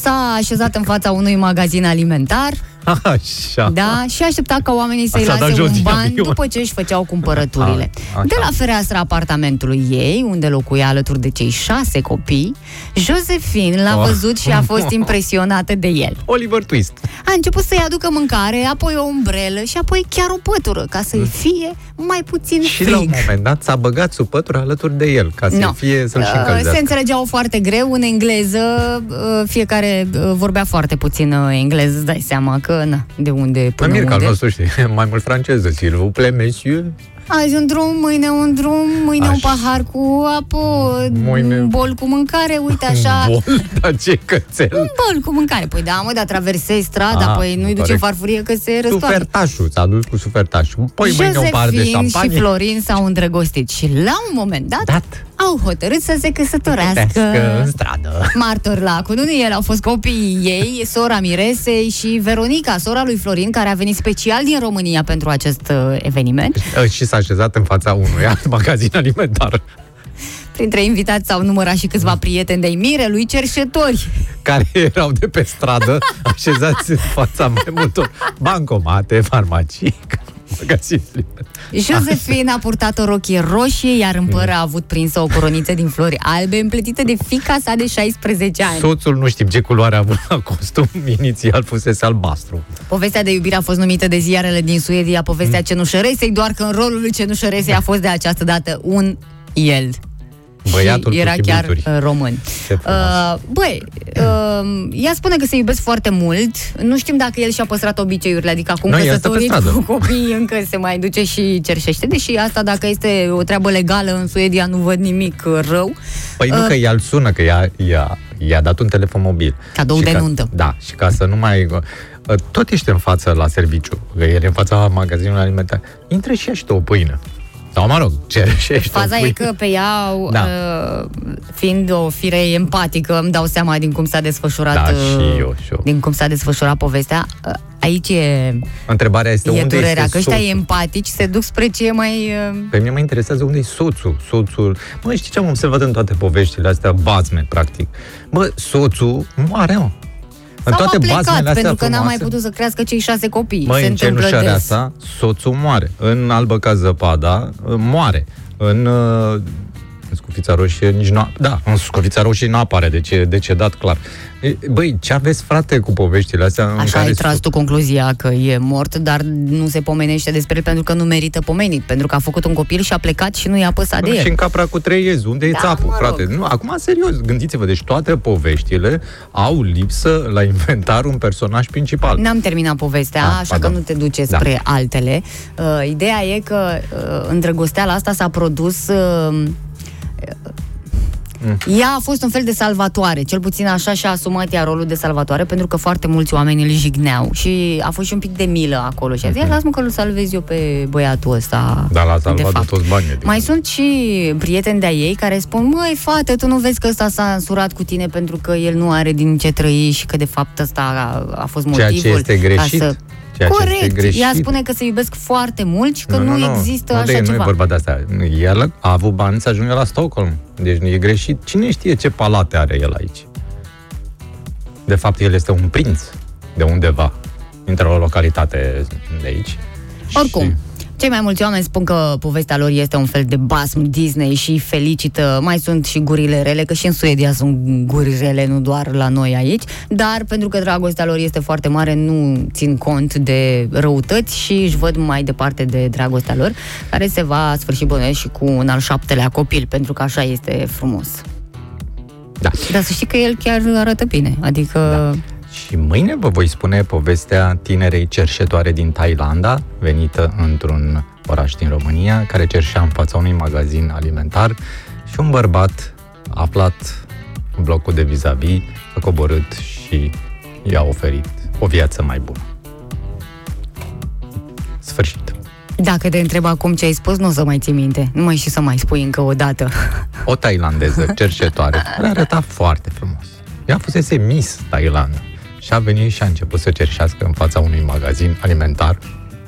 S-a așezat în fața unui magazin alimentar, Așa. da, și aștepta ca oamenii să-i S-a dat lase jos un din ban avion. după ce își făceau cumpărăturile. A, așa. De la fereastra apartamentului ei, unde locuia alături de cei șase copii, Josephine l-a Oh. văzut și a fost impresionată de el. Oliver Twist. A început să-i aducă mâncare, apoi o umbrelă și apoi chiar o pătură, ca să-i fie mai puțin Mm. Și frig. la un moment dat s-a băgat sub pătură alături de el, ca să No. fie, să-l și Uh, încălzească. Se înțelegeau foarte greu în engleză, uh, fiecare uh, vorbea foarte puțin uh, engleză, îți dai seama că, na, de unde Mă până mir că al unde. nostru știi, mai mult franceză, s'il vous plaît, monsieur. Azi un drum, mâine un drum, mâine un Așa. pahar cu apă, Mâine- un bol cu mâncare, uite așa. Bol, dar ce cățel. Un bol cu mâncare. Păi da, mă, dar traversezi strada, Ah, păi nu-i duce corect. farfurie că se răstoarnă. Sufertașul, s-a dus cu sufertașul. Păi mâine o par de Josephine și șampanie. Florin s-au îndrăgostit și la un moment dat, Dat. Au hotărât să se căsătorească. Că în stradă. Martori la cununii, el au fost copiii ei, sora Miresei și Veronica, sora lui Florin, care a venit special din România pentru acest uh, eveniment. Uh, Și s-a așezat în fața unui alt magazin alimentar Printre invitați s-au numărat și câțiva prieteni de-ai Mirelui, cerșetori. care erau de pe stradă așezați în fața mai multor bancomate, farmacii, magazine. Josephine a purtat o rochie roșie, iar în păr a avut prinsă o coroniță din flori albe, împletită de fica sa de 16 ani. Soțul nu știm ce culoare a avut la costum, inițial fusese albastru. Povestea de iubire a fost numită de ziarele din Suedia povestea Mm. cenușăresei, doar că în rolul lui cenușăresei a fost de această dată un el. Băiatul și cu era chiar chibrituri. uh, român. Ce frumos. Uh, băi, uh, ea spune că se iubesc foarte mult. Nu știm dacă el și-a păstrat obiceiurile, adică acum Nu, el stă pe căsătorit stradă. cu copii încă se mai duce și cerșește, deși asta dacă este o treabă legală în Suedia nu văd nimic uh, rău. Păi nu Uh, că ea îl sună, că ea, ea, i-a dat un telefon mobil. Cadou Și de ca, nuntă. Da, și ca să nu mai... uh, Tot ești în față la serviciu, că el e în fața magazinului alimentar. Intră și ia și tu o pâine. Sau, mă rog, cerșești. Faza o pui- e că pe ea, Da. uh, fiind o fire empatică, îmi dau seama din cum s-a desfășurat Da, uh, și eu, și eu. din cum s-a desfășurat povestea. Uh, Aici e, Întrebarea este e unde durerea, este că ăștia soțul? empatici se duc spre ce e mai... uh, Pe mine mă interesează unde e soțul. Soțul... Mă, știi ce am observat în toate poveștile astea? Bazme, practic. Mă, soțul moare, mă. În Sau toate a plecat, bazmele astea pentru că n-a mai frumoase- putut să crească cei șase copii. Măi, se în întâmplă cenușarea des. asta, soțul moare. În albă ca zăpada, moare. În uh, în scufița roșie nici nu... Da, în scufița roșie nu apare, deci e decedat clar. E, Băi, ce aveți, frate, cu poveștile astea? în Așa care ai tras so- tu concluzia că e mort, dar nu se pomenește despre el pentru că nu merită pomenit, pentru că a făcut un copil și a plecat și nu i-a păsat de Bă, și el. în capra cu trei iezi, unde e Da, țapul, mă rog. frate? Nu, acum, serios, gândiți-vă, deci toate poveștile au lipsă la inventar un personaj principal. N-am terminat povestea, Ah, așa pardon. că nu te duce Da. spre altele. Uh, ideea e că uh, îndrăgosteala asta s-a produs... Uh, Mm. Ea a fost un fel de salvatoare, cel puțin așa și-a asumat ea rolul de salvatoare, pentru că foarte mulți oameni îl jigneau și a fost și un pic de milă acolo. Și a zis, Mhm. "Ia, lasă-mă că îl salvez eu pe băiatul ăsta. Dar l-a de salvat de fapt." toți banii. adică. Mai sunt și prieteni de-a ei care spun, măi, fată, tu nu vezi că ăsta s-a însurat cu tine pentru că el nu are din ce trăi și că de fapt ăsta a, a fost Ceea motivul. ce este greșit. Ca să... Ceea ce este Corect, greșit. ea spune că se iubesc foarte mult și că nu, există nu, așa de, Nu ceva. e vorba de asta. El a avut bani să ajungă la Stockholm. Deci nu e greșit. Cine știe ce palate are el aici? De fapt, el este un prinț de undeva, dintr-o localitate de aici. Oricum, Și- cei mai mulți oameni spun că povestea lor este un fel de basm Disney și felicită. Mai sunt și gurile rele, că și în Suedia sunt guri rele, nu doar la noi aici. Dar pentru că dragostea lor este foarte mare, nu țin cont de răutăți și își văd mai departe de dragostea lor, care se va sfârși bănuiesc și cu un al șaptelea copil, pentru că așa este frumos. Da. Dar să știi că el chiar arată bine, adică... Da. Și mâine vă voi spune povestea tinerei cerșetoare din Thailanda, venită într-un oraș din România, care cerșea în fața unui magazin alimentar și un bărbat aflat în blocul de vis-a-vis a coborât și i-a oferit o viață mai bună. Sfârșit. Dacă te întreb acum ce ai spus, nu o să mai ții minte. Nu mai și să mai spui încă o dată. O tailandeză cerșetoare care arăta foarte frumos. Ea fusese Miss Thailanda și a venit și a început să cerșească în fața unui magazin alimentar,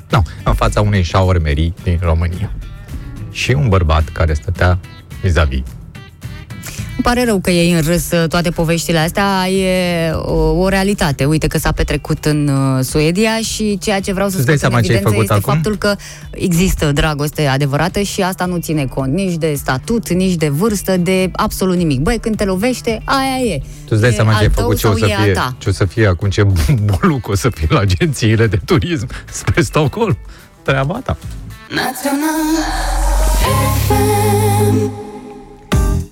nu, în fața unei șaormerii din România. Și un bărbat care stătea vis-a-vis. Îmi pare rău că ei în râs uh, toate poveștile astea, e o, o realitate. Uite că s-a petrecut în uh, Suedia și ceea ce vreau să Îți dai scot în seama ce ai evidență făcut este acum? faptul că există dragoste adevărată și asta nu ține cont nici de statut, nici de vârstă, de absolut nimic. Băi, când te lovește, aia e. Tu îți dai E seama ce al ai tău făcut, ce o sau să e a fie, ta. ce o să fie acum, ce buluc o să fie la agențiile de turism spre Stockholm. Treaba ta.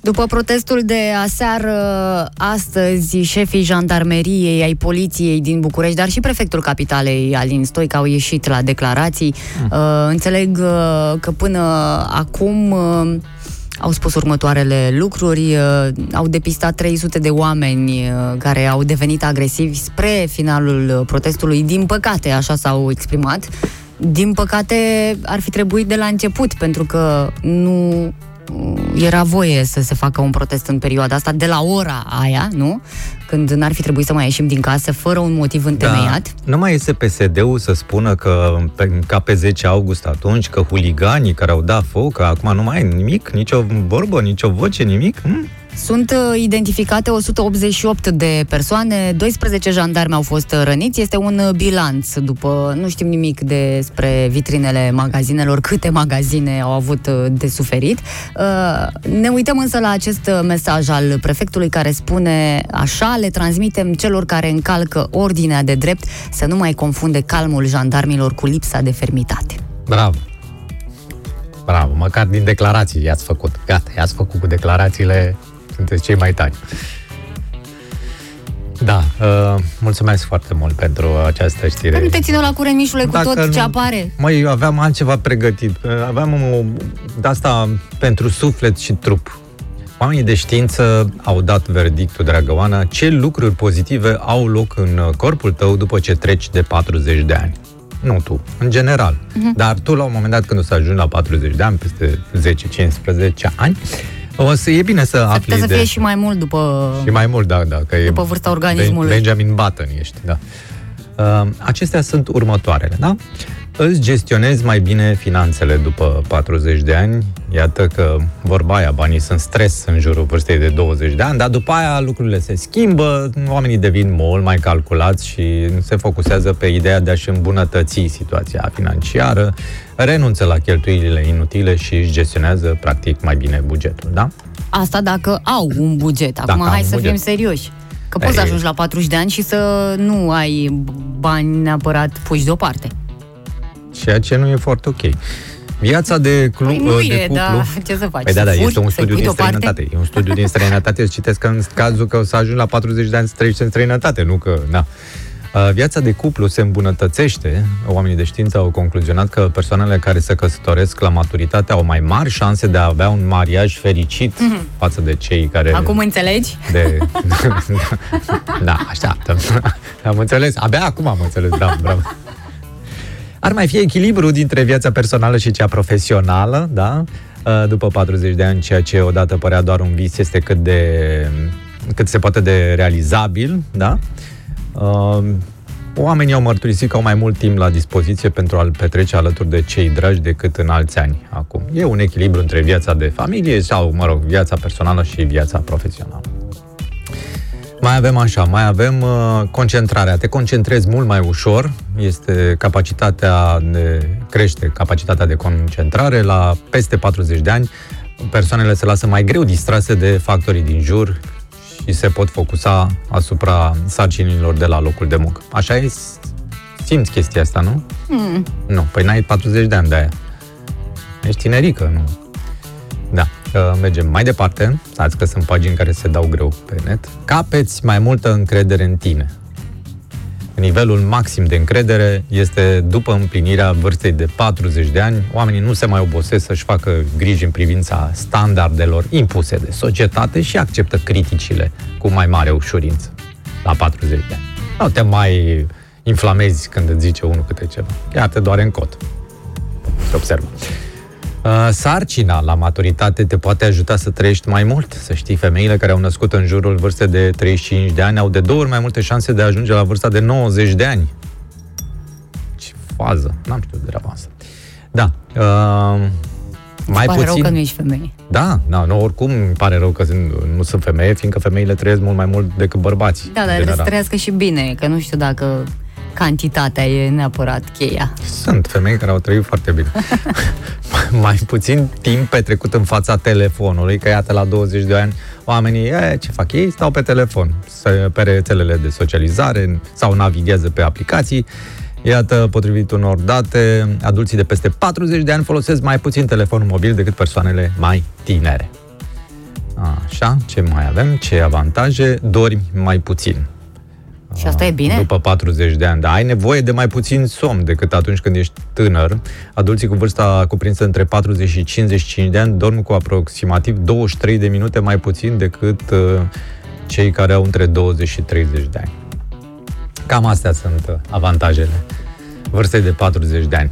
După protestul de aseară, astăzi, șefii jandarmeriei, ai poliției din București, dar și prefectul capitalei, Alin Stoica, au ieșit la declarații. Uh, înțeleg uh, că până acum uh, au spus următoarele lucruri, uh, au depistat 300 de oameni uh, care au devenit agresivi spre finalul uh, protestului. Din păcate, așa s-au exprimat. Din păcate, ar fi trebuit de la început, pentru că nu era voie să se facă un protest în perioada asta, de la ora aia, nu? Când n-ar fi trebuit să mai ieșim din casă fără un motiv întemeiat. Da. Nu mai este PSD-ul să spună că pe, ca pe 10 august atunci, că huliganii care au dat foc, că acum nu mai e nimic, nicio vorbă, nicio voce, nimic? Hm? Sunt uh, identificate 188 de persoane, 12 jandarmi au fost uh, răniți, este un uh, bilanț după, nu știm nimic despre vitrinele magazinelor, câte magazine au avut uh, de suferit. Uh, Ne uităm însă la acest uh, mesaj al prefectului care spune așa, le transmitem celor care încalcă ordinea de drept să nu mai confunde calmul jandarmilor cu lipsa de fermitate. Bravo! Bravo, măcar din declarații i-ați făcut. Gata, i-ați făcut cu declarațiile, sunteți cei mai tari. Da, uh, mulțumesc foarte mult pentru această știre. Nu te țină la curent, Mișule, cu Dacă tot ce nu- apare. Măi, eu aveam altceva pregătit. Aveam o, de asta pentru suflet și trup. Oamenii de știință au dat verdictul, dragă Oana, ce lucruri pozitive au loc în corpul tău după ce treci de 40 de ani. nu tu, în general. Dar tu, la un moment dat, când o să ajungi la 40 de ani, peste 10-15 ani, o să e bine să Ar afli putea să de... fie și mai mult după... Și mai mult, da, da. Că După e vârsta organismului. Benjamin Button ești, da. Uh, acestea sunt următoarele, da? Îți gestionezi mai bine finanțele după 40 de ani. Iată că vorba aia, banii sunt stres în jurul vârstei de 20 de ani, dar după aia lucrurile se schimbă, oamenii devin mult mai calculați și se focusează pe ideea de a-și îmbunătăți situația financiară, renunță la cheltuielile inutile și își gestionează practic mai bine bugetul, da? Asta dacă au un buget. Acum Dacă au hai un să buget. fim serioși. Că poți să Ei. ajungi la 40 de ani și să nu ai bani neapărat puși deoparte. Ceea ce nu e foarte ok. Viața de, clu- Păi nu de e, cuplu... dar ce să faci? Păi da, Să da, furi, este un să studiu pui din deoparte? străinătate. E un studiu din străinătate. Îți citesc că în cazul că o să ajungi la 40 de ani să trăiești în străinătate, nu că... Da. Uh, Viața de cuplu se îmbunătățește. Oamenii de știință au concluzionat că persoanele care se căsătoresc la maturitate au mai mari șanse de a avea un mariaj fericit față de cei care... Mhm. Acum înțelegi? De... da, așteaptă. Am înțeles. Abia acum am înțeles. Da, bravo. Ar mai fi echilibru dintre viața personală și cea profesională, da? Uh, După 40 de ani, ceea ce odată părea doar un vis este cât de cât se poate de realizabil, da? Uh, Oamenii au mărturisit că au mai mult timp la dispoziție pentru a-l petrece alături de cei dragi decât în alți ani acum. E un echilibru între viața de familie sau, mă rog, viața personală și viața profesională. Mai avem așa, mai avem uh, concentrarea. Te concentrezi mult mai ușor, este capacitatea de crește capacitatea de concentrare la peste 40 de ani. Persoanele se lasă mai greu distrase de factorii din jur și se pot focusa asupra sarcinilor de la locul de muncă. Așa e? Simți chestia asta, nu? Mm. Nu, păi n-ai 40 de ani de aia. Ești tinerică, nu? Da, uh, mergem mai departe. Stați că sunt pagini care se dau greu pe net. Capeți mai multă încredere în tine. Nivelul maxim de încredere este după împlinirea vârstei de 40 de ani. Oamenii nu se mai obosesc să-și facă griji în privința standardelor impuse de societate și acceptă criticile cu mai mare ușurință la 40 de ani. Nu te mai inflamezi când îți zice unul câte ceva. Chiar te doare în cot. Se observă. Uh, Sarcina la maturitate te poate ajuta să trăiești mai mult. Să știi, femeile care au născut în jurul vârstei de 35 de ani au de două ori mai multe șanse de a ajunge la vârsta de 90 de ani. Ce fază! N-am știut de treaba asta. Da. Uh, mai Pare rău puțin... că nu ești femeie. Da, da, nu, oricum îmi pare rău că sunt- nu sunt femeie, fiindcă femeile trăiesc mult mai mult decât bărbații. Da, în dar trebuie să general. trăiască și bine, că nu știu dacă cantitatea e neapărat cheia. Sunt femei care au trăit foarte bine. mai puțin timp petrecut în fața telefonului, că iată la 20 de ani oamenii, e, ce fac ei? Stau pe telefon, să- pe rețelele de socializare sau navighează pe aplicații. Iată, potrivit unor date, adulții de peste 40 de ani folosesc mai puțin telefonul mobil decât persoanele mai tinere. Așa, ce mai avem? Ce avantaje? Dormi mai puțin. Și asta e bine? După 40 de ani, dar ai nevoie de mai puțin somn decât atunci când ești tânăr. Adulții cu vârsta cuprinsă între 40 și 55 de ani dorm cu aproximativ 23 de minute mai puțin decât uh, cei care au între 20 și 30 de ani. Cam astea sunt uh, avantajele vârstei de 40 de ani.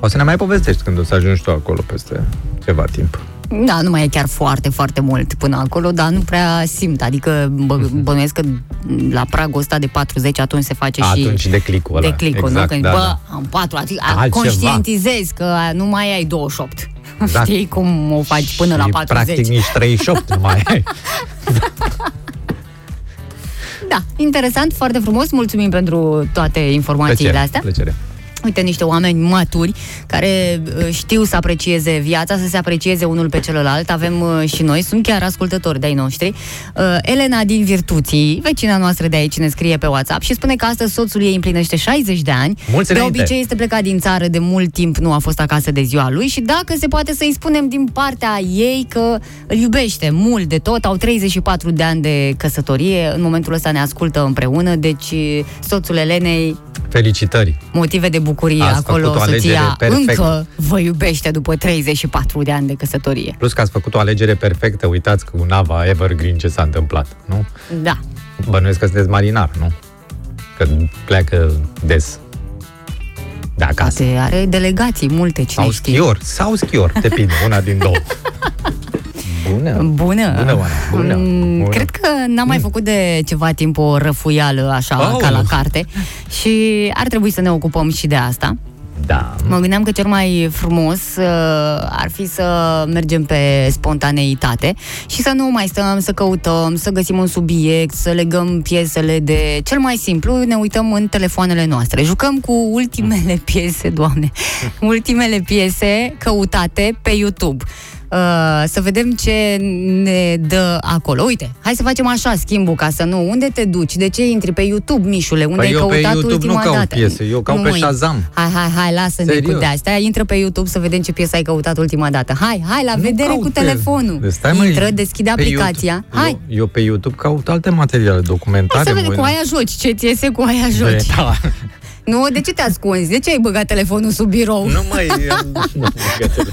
O să ne mai povestești când o să ajungi tu acolo peste ceva timp. Da, nu mai e chiar foarte, foarte mult până acolo, dar nu prea simt. Adică bă, bănuiesc că la pragul ăsta de 40 atunci se face și Atunci declicul ăla. declicul, exact, nu? Când, da, bă, da. am patru, adică Altceva. conștientizezi că nu mai ai 28. Da. Știi cum o faci până Și, la 40. Practic nici 38 nu mai ai. Da, interesant, foarte frumos. Mulțumim pentru toate informațiile Plăcere, astea. plăcere. Uite, niște oameni maturi care uh, știu să aprecieze viața, să se aprecieze unul pe celălalt. Avem uh, și noi, sunt chiar ascultători de-ai noștri. Uh, Elena din Virtuții, vecina noastră de aici, ne scrie pe WhatsApp și spune că astăzi soțul ei împlinește 60 de ani. Mulți de înainte. obicei este plecat din țară de mult timp, nu a fost acasă de ziua lui și dacă se poate să-i spunem din partea ei că îl iubește mult de tot, au 34 de ani de căsătorie, în momentul ăsta ne ascultă împreună, deci soțul Elenei Felicitări! motive de bucurie Ați acolo, făcut o alegere soția perfectă. încă vă iubește după 34 de ani de căsătorie. Plus că ați făcut o alegere perfectă, uitați cu nava Evergreen ce s-a întâmplat, nu? Da. Bănuiesc că sunteți marinar, nu? Că pleacă des. De acasă. Poate are delegații multe, cine Sau știe. schior, sau schior, depinde, una din două. Bună! Bună! Bună, Oana, bună, Mm, bună. Cred că n-am mai făcut de ceva timp o răfuială așa Aoleu. ca la carte și ar trebui să ne ocupăm și de asta. Da. Mă gândeam că cel mai frumos uh, ar fi să mergem pe spontaneitate și să nu mai stăm să căutăm, să găsim un subiect, să legăm piesele de... Cel mai simplu, ne uităm în telefoanele noastre. Jucăm cu ultimele piese, doamne, ultimele piese căutate pe YouTube. Uh, să vedem ce ne dă acolo. Uite, hai să facem așa schimbul ca să nu. Unde te duci? De ce intri pe YouTube, Mișule? Unde Păi ai eu pe căutat YouTube nu ultima caut dată? piese, eu caut Nu, pe măi. Shazam. Hai, hai, hai, lasă-ne Serios. cu de-astea. Intră pe YouTube să vedem ce piesă ai căutat ultima dată. Hai, hai, la Nu vedere caut cu pe- telefonul. Stai, măi, Intră, deschide pe aplicația. YouTube. Hai, Eu, eu pe YouTube caut alte materiale, hai documentare. să vedem mă- cu aia joci. Ce ți iese cu aia joci? Da. Nu, de ce te ascunzi? De ce ai băgat telefonul sub birou? Nu mai... nu, gătele.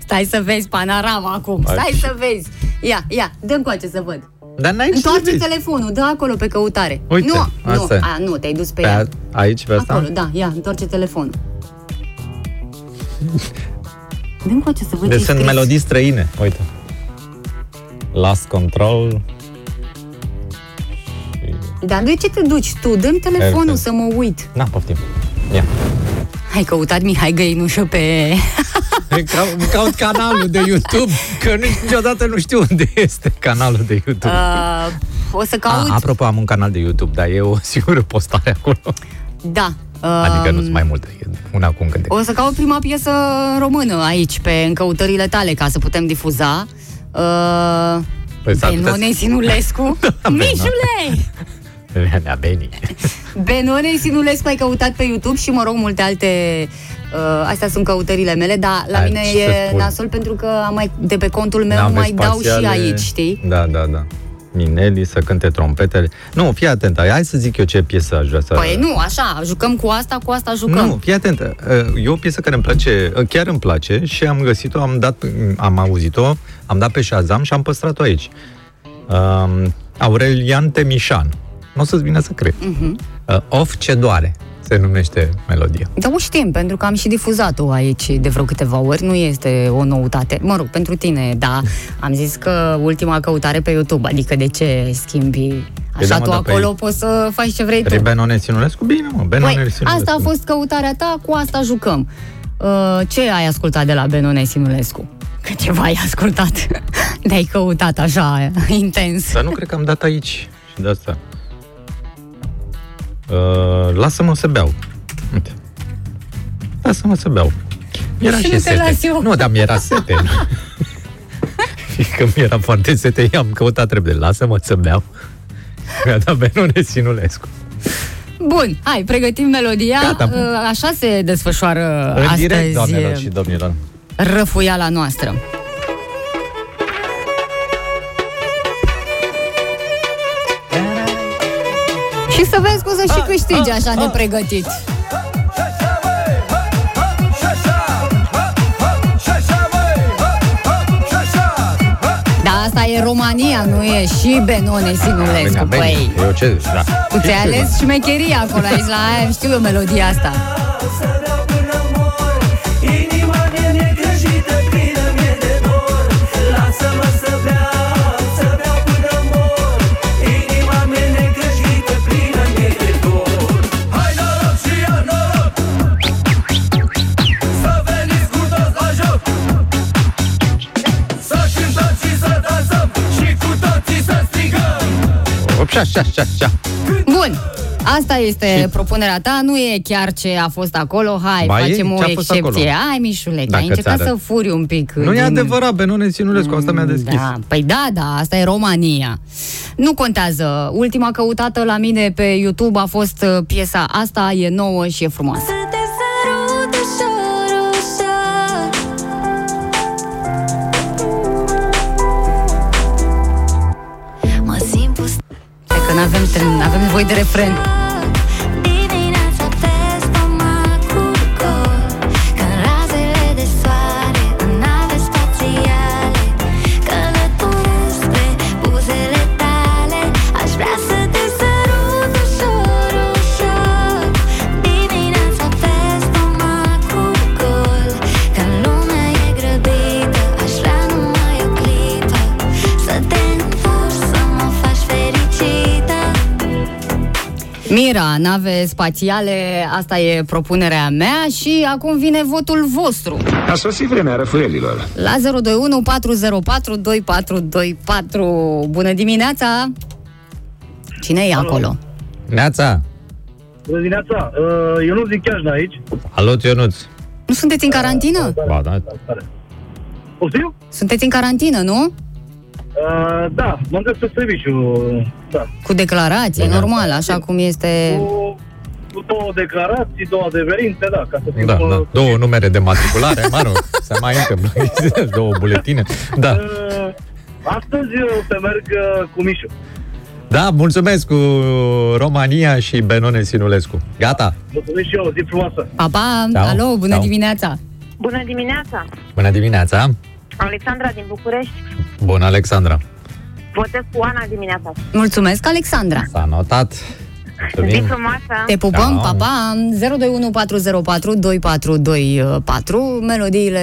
Stai să vezi panorama acum. Stai Ai. să vezi. Ia, ia, dă încoace să văd. Dar n-ai ce să Întoarce vezi. telefonul, dă acolo pe căutare. Uite, nu, asta nu, e. a, nu, te-ai dus pe, Pe ea. a, aici, pe asta? Acolo, da, ia, întoarce telefonul. Dă încoace să văd Deci ce sunt melodii străine, uite. Last Control. Dar de ce te duci tu? Dă-mi telefonul Perfect. să mă uit. Na, poftim. Ia. Ai căutat Mihai Găinușă pe... Caut, caut canalul de YouTube, că nici niciodată nu știu unde este canalul de YouTube. Uh, o să caut... A, apropo, am un canal de YouTube, dar e o singură postare acolo. Da. Uh, Adică nu sunt mai multe, e una cu un cântec. O să caut prima piesă română aici, pe încăutările tale, ca să putem difuza. Uh, Păi s-ar putea Benone Sinulescu. Mișule! Să- Nea Beni. Benone Sinulescu ai căutat pe YouTube și, mă rog, multe alte... Uh, astea sunt căutările mele, dar la Hai, mine ce să e spun? nasol pentru că am mai, de pe contul meu Nave mai dau și spațiale. aici, știi? Da, da, da. Mineli să cânte trompetele. Nu, fii atentă, hai să zic eu ce piesă aș vrea să... Păi nu, așa, jucăm cu asta, cu asta jucăm. Nu, fii atentă. E o piesă care îmi place, chiar îmi place și am găsit-o, am dat, am auzit-o, am dat pe Shazam și am păstrat-o aici. Um, Aurelian Temișan. Nu o să-ți vină să cred. Uh-huh. Uh, of ce doare se numește melodia. Da, o știm, pentru că am și difuzat-o aici de vreo câteva ori, nu este o noutate. Mă rog, pentru tine, da, am zis că ultima căutare pe YouTube, adică de ce schimbi Păi da, Așa mă, tu dar pe- acolo poți să faci ce vrei tu. Pe Benone Sinulescu? Bine, mă, Benone Păi, Sinulescu. asta a fost căutarea ta, cu asta jucăm. Uh, ce ai ascultat de la Benone Sinulescu? Că ceva ai ascultat. De-ai căutat așa, intens. Dar nu cred că am dat aici și de asta. Uh, lasă-mă să beau. Uite. Lasă-mă să beau. Era Și și, nu te sete. las eu. Nu, dar mi-era sete. că mi-era foarte sete, i-am căutat repede. Lasă-mă să beau. Mi-a dat Benone Sinulescu. Bun, hai, pregătim melodia. Gata. Uh, Așa se desfășoară În astăzi direct, doamnelor și domnilor. răfuiala noastră. Să vezi cum să și câștigi așa de pregătit. Dar asta e România, nu e și Benone Sinulescu. Bine, Păi, bine. Eu ce? Da. tu ți-ai ales șmecheria acolo, ai zis la aia, știu eu melodia asta. Așa, așa, așa, așa. Bun, asta este propunerea ta, nu e chiar ce a fost acolo, hai, Ba, e facem o ce a fost excepție. acolo. Hai, Mișule, că Dacă ai încercat ți-arăt. să furi un pic. Nu e din- adevărat, Benone Sinulescu, asta mi-a deschis. Da, păi da, da, asta e România. Nu contează. Ultima căutată la mine pe YouTube a fost uh, piesa asta, e nouă și e frumoasă. Hai că n-avem, avem nevoie de refren. Mira, nave spațiale, asta e propunerea mea și acum vine votul vostru. A sosit vremea răfuielilor. La 021 404 2424. Bună dimineața! Cine e acolo? Neața! Bună dimineața, uh, eu nu zic chiar aici. Salut, Ionuț! Nu sunteți în carantină? Ba, da. Poftim? Sunteți în carantină, nu? Uh, da, m-am dus pe serviciu, da. Cu declarație, normal, așa cum este... Cu, cu două declarații, două adeverințe, da, ca să fim... Da, uh, da. Două numere de matriculare, mă rog, se mai întâmplă. Două buletine. Da. Uh, astăzi eu să merg uh, cu Mișu. Da, mulțumesc cu România și Benone Sinulescu. Gata? Mulțumesc și eu, zi frumoasă. Pa, pa! Ciao. Alo, bună Ciao. dimineața! Bună dimineața! Bună dimineața! Alexandra din București. Bună, Alexandra! Votez cu Ana dimineața. Mulțumesc, Alexandra! S-a notat. Zi Mulțumim. frumoasă! Te pupăm, Ciao. pa, pa! 021404 2424 Melodiile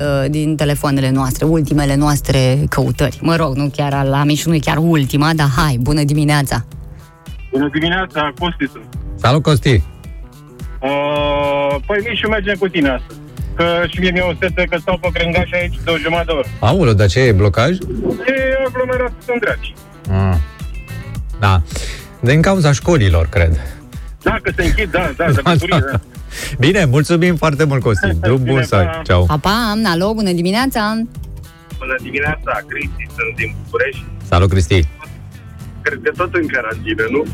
uh, din telefoanele noastre, ultimele noastre căutări. Mă rog, nu chiar la Mișu, nu e chiar ultima, dar hai, bună dimineața! Bună dimineața, Costi sunt. Salut, Costi! Uh, păi Mișu mergem cu tine astăzi. Că și mie mi-e o sete că stau pe crângaș aici de o jumătate de oră. Aulă, dar ce e blocaj? E aglomerat sunt dragi. Ah. Da. Din cauza școlilor, cred. Dacă se închid, da, da, de bucurie, da. Bine, mulțumim foarte mult, Costi. Drum bun Bine, să ai. pa. Ceau. Pa, pa! Alo, bună dimineața! Bună dimineața, Cristi, sunt din București. Salut, Cristi. Cred că tot în carantină, nu?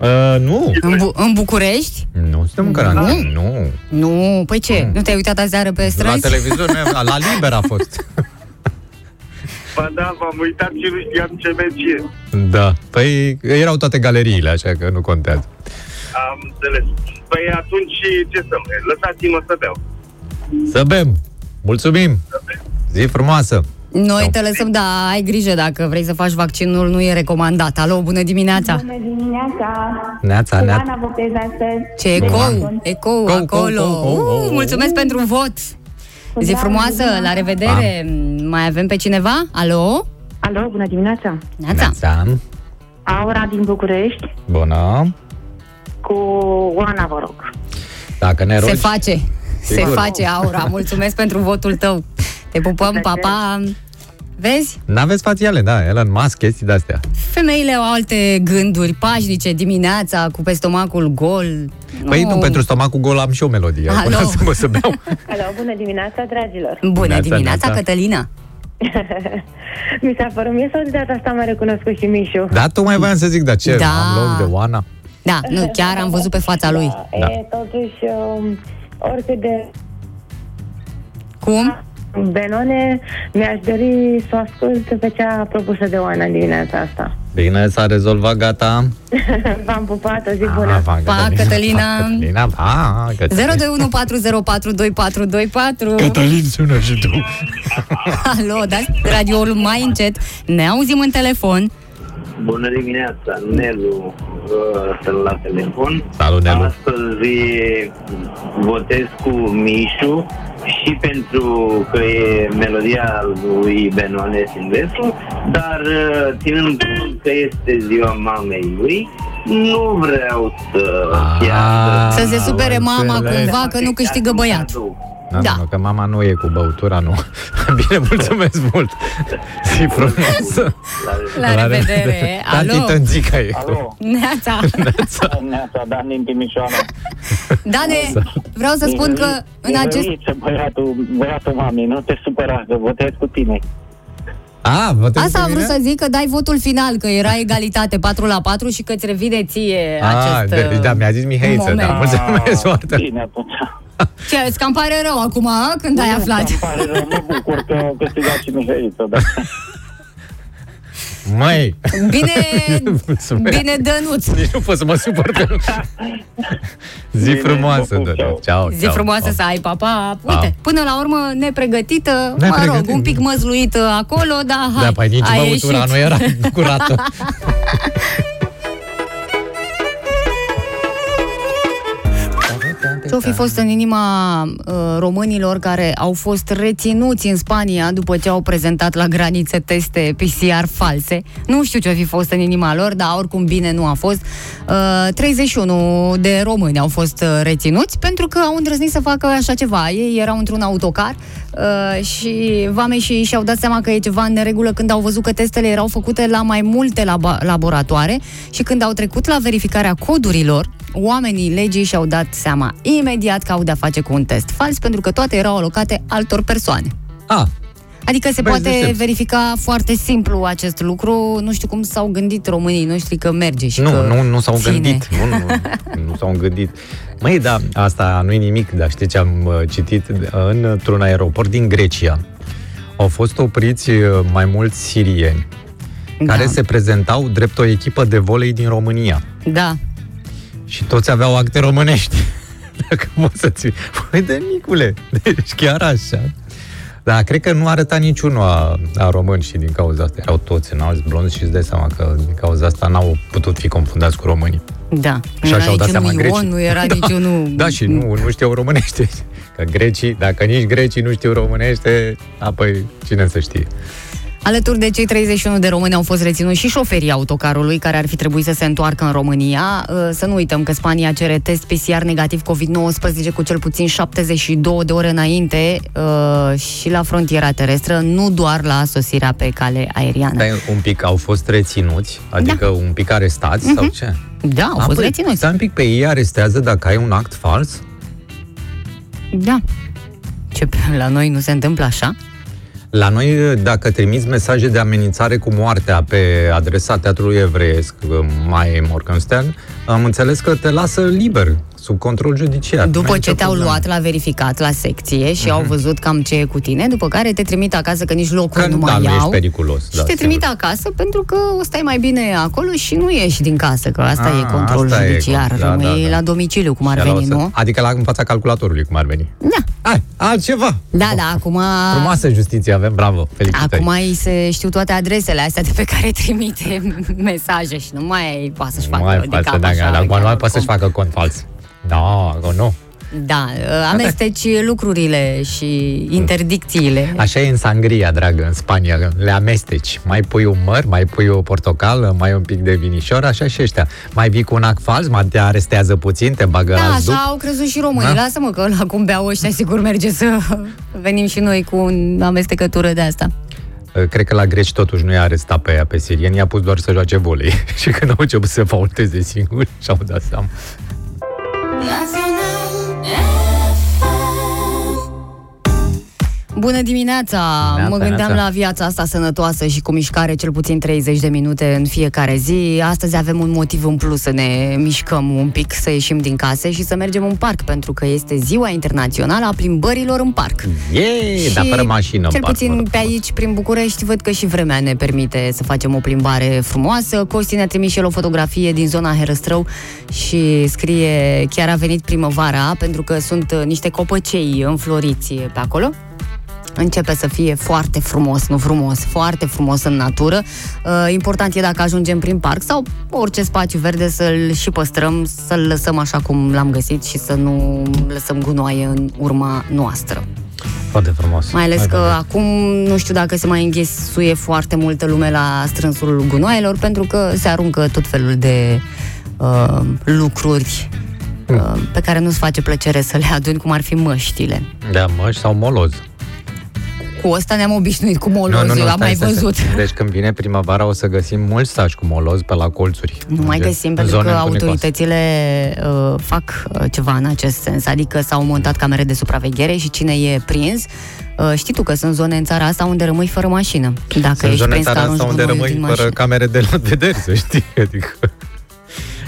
Uh, nu. În, Bu- în București? Nu suntem în carantină. Nu. Nu, păi ce? Nu te-ai uitat aseară pe La străzi? televizor, nu, la, la liber a fost. Ba da, m-am uitat și nu știam ce meci e. Da. Păi erau toate galeriile, așa că nu contează. Am înțeles. Păi atunci ce să Lăsați-mă să beau. Să bem. Mulțumim. Zi frumoasă. Noi te lăsăm, da, ai grijă dacă vrei să faci vaccinul, nu e recomandat. Alo, bună dimineața! Bună dimineața! Neața, Cu neața. Ana votez astăzi. Ce ecou, ecou Cou, acolo. cou, cou, cou, Uh, cou. mulțumesc pentru vot. Zi Da, frumoasă, bună. la revedere. Mai avem pe cineva? Alo? Alo, bună dimineața! Neața. Neața. Aura din București Bună. cu Oana, vă rog. Dacă ne Se rogi, face. Se Sigur. face, Aura. Mulțumesc pentru votul tău. Te pupăm, pa, pa. Vezi? N-aveți fațiale, da, Elon Musk, chestii de-astea. Femeile au alte gânduri pașnice dimineața cu pe stomacul gol. Păi nu, pentru stomacul gol am și o melodie. Alo. Lasă-mă să beau. Alo, bună dimineața, dragilor! Bună Neața, dimineața, neața. Cătălina. Mi s-a părut mie să de data asta m-a recunoscut și Mișu. Da, tocmai voiam să zic, dar ce? Da. Am loc de Oana. Da, nu, chiar am văzut pe fața lui. Da. E, totuși, um, oricât de Cum? Benone, mi-aș dori să o ascult pe cea propusă de Oana în dimineața asta. Bine, s-a rezolvat, gata. V-am pupat, o zi Ah, bună! va, Pa, Cătălina. Pa, Cătălina, pa, Cătălina. 02140422424 Cătălin, sună și tu. Alo, dați radioul mai încet Ne auzim în telefon Bună dimineața, Nelu uh, sunt la telefon. Salut, Nelu. Astăzi votez cu Mișu și pentru că e melodia lui Benone Silvestru, dar uh, ținând cont că este ziua mamei lui, nu vreau să Ah, Să se supere am mama înțeles. cumva că nu câștigă băiatul Da, Da. Nu, că mama nu e cu băutura, nu. Bine, mulțumesc mult. Zi frumoasă. La revedere Alo, Tati Tănțica e. Alo, Neața Neața, Dan din Timișoara. Dane, vreau să spun că în acest Mihăiță, băiatul, băiatul mamei, nu te supăra, că votez cu tine. A, votez Asta cu am vrut mine? să zic că dai votul final Că era egalitate 4 la 4 Și că îți revine ție Ah, acest de, uh, da, mi-a zis Mihaiță, da, moment. mulțumesc foarte mult. Bine, atunci. Ce, îți cam pare rău acum a? Când ai aflat Îmi pare rău, mă bucur că a câștigat și Mihăiță, da. Măi, Bine, mulțumesc. bine Dănuț Nici nu pot să mă supăr pe Zi frumoasă, mă pup, da, da. ceau. Ceau, Zi ceau. frumoasă Pa. să ai, papa. Uite, până la urmă, nepregătită, mă Nepregătit. rog, un pic măzluită acolo, dar hai, Da, păi nici a băutura ieșit. nu era curată. Ce-o fi fost în inima uh, românilor care au fost reținuți în Spania după ce au prezentat la granițe teste PCR false. Nu știu ce-o fi fost în inima lor, dar oricum bine nu a fost. Uh, 31 de români au fost uh, reținuți pentru că au îndrăznit să facă așa ceva. Ei erau într-un autocar uh, și vame și și-au dat seama că e ceva în neregulă când au văzut că testele erau făcute la mai multe labo- laboratoare și când au trecut la verificarea codurilor, oamenii legii și-au dat seama imediat că au de-a face cu un test fals pentru că toate erau alocate altor persoane. Ah, Adică se Băi, poate deștept. verifica foarte simplu acest lucru. Nu știu cum s-au gândit românii noștri că merge și nu, că nu, nu s-au ține. gândit. Nu, nu, nu s-au gândit. Măi, da, asta nu e nimic, dar știi ce am uh, citit? Într-un aeroport din Grecia au fost opriți uh, mai mulți sirieni care Da. se prezentau drept o echipă de volei din România. Da. Și toți aveau acte românești. Dacă poți să-ți... Păi de micule, deci chiar așa. Dar cred că nu arăta niciunul a, a români și din cauza asta erau toți înalți, blonzi și îți dai seama că din cauza asta n-au putut fi confundați cu românii. Da. Nu Și era așa au dat seama niciunul Ion, grecii. nu era Da. niciunul... Da, și nu, nu știau românește. Că grecii, dacă nici grecii nu știu românește, apoi cine să știe. Alături de cei 31 de români au fost reținuți și șoferii autocarului care ar fi trebuit să se întoarcă în România. Uh, Să nu uităm că Spania cere test PCR negativ COVID-19 cu cel puțin 72 de ore înainte uh, și la frontiera terestră, nu doar la sosirea pe cale aeriană. Dar un pic au fost reținuți, adică un pic arestați sau ce? Da, au A, fost păi, reținuți. Stai un pic, pe ei arestează dacă ai un act fals? Da. Ce, la noi nu se întâmplă așa? La noi, dacă trimiți mesaje de amenințare cu moartea pe adresa Teatrului Evreiesc, Mai Morgenstern, am înțeles că te lasă liber, sub control judiciar. După N-ai ce nicio te-au problemă. luat la verificat la secție și au văzut cam ce e cu tine, după care te trimit acasă că nici locul Că nu da, mai nu iau. ești periculos. Și da, te sigur. trimit acasă pentru că o stai mai bine acolo și nu ieși din casă, că asta Ah, e control asta e judiciar. con- da, Rămâi da, da. la domiciliu, cum ar Și ala o veni, să- nu? Adică la în fața calculatorului, cum ar veni. Da. Hai, altceva! Da, da, acum... Frumoasă justiție avem, bravo, felicitări. Acum îi se știu toate adresele astea de pe care trimite mesaje și nu mai poate să-și facă mai de față, cap da, așa, da, acum nu chiar mai poate să-și oricum. facă cont fals. Da, că nu. Da, amesteci lucrurile și interdicțiile. Așa e în sangria, dragă, în Spania, le amesteci. Mai pui un măr, mai pui o portocală, mai un pic de vinișor, așa și ăștia. Mai vii cu un act fals, mai te arestează puțin, te bagă Da, la așa zup. au crezut și românii. Da? Lasă-mă că la cum beau ăștia sigur merge să venim și noi cu un amestecătură de asta. Cred că la greci totuși nu i-a arestat pe ea, pe sirieni, i-a pus doar să joace volei. și când au început să faulteze singuri, și-au dat seama. Me hace Bună dimineața! Neața, mă gândeam neața. la viața asta sănătoasă și cu mișcare cel puțin 30 de minute în fiecare zi. Astăzi avem un motiv în plus să ne mișcăm un pic, să ieșim din case și să mergem în parc, pentru că este ziua internațională a plimbărilor în parc. Ei, dar fără mașină în Cel parc, puțin mă rog. pe aici, prin București, văd că și vremea ne permite să facem o plimbare frumoasă. Costi ne-a trimis și el o fotografie din zona Herăstrău și scrie chiar a venit primăvara, pentru că sunt uh, niște copăcei înfloriți pe acolo. Începe să fie foarte frumos, nu frumos, foarte frumos în natură. Uh, important e dacă ajungem prin parc sau orice spațiu verde să-l și păstrăm, să-l lăsăm așa cum l-am găsit și să nu lăsăm gunoaie în urma noastră. Foarte frumos. Mai ales Hai, că hai, hai. acum nu știu dacă se mai înghesuie foarte multă lume la strânsul gunoaielor, pentru că se aruncă tot felul de uh, lucruri uh, pe care nu-ți face plăcere să le aduni, cum ar fi măștile. Da, măși sau moloz. Cu ăsta ne-am obișnuit cu molozul, am stai, mai stai, văzut. stai. Deci când vine primăvara o să găsim mulți saci cu moloz pe la colțuri. Nu mai În găsim în pentru zone că întunecoase. autoritățile uh, fac uh, ceva în acest sens, adică s-au montat camere de supraveghere și cine e prins, uh, știi tu că sunt zone în țara asta unde rămâi fără mașină. Dacă Sunt ești zone în prins că țara arunci asta unde gunoiul rămâi din fără mașină. camere de vedere, să știi. Adică...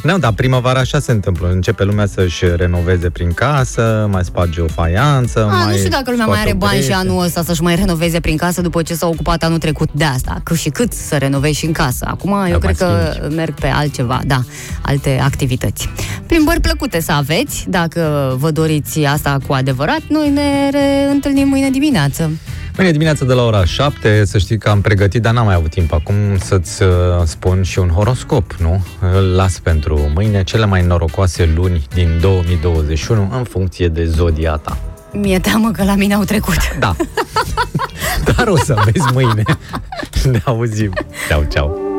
Nu, dar primăvara așa se întâmplă. Începe lumea să-și renoveze prin casă, mai sparge o faianță, A, mai nu știu dacă lumea mai scoate are o bani și breșe. anul ăsta să-și mai renoveze prin casă după ce s-a ocupat anul trecut de asta. Cât și cât să renovezi și în casă. Acum eu mai cred că schimbi. merg pe altceva, da, alte activități. Plimbări plăcute să aveți, dacă vă doriți asta cu adevărat. Noi ne reîntâlnim mâine dimineață. Mâine dimineața de la ora 7, să știi că am pregătit, dar n-am mai avut timp acum să-ți uh, spun și un horoscop, nu? Îl las pentru mâine, cele mai norocoase luni din 2021 în funcție de zodia ta. Mi-e teamă că la mine au trecut. Da. Dar o să vezi mâine. Ne auzim. Ceau, ceau.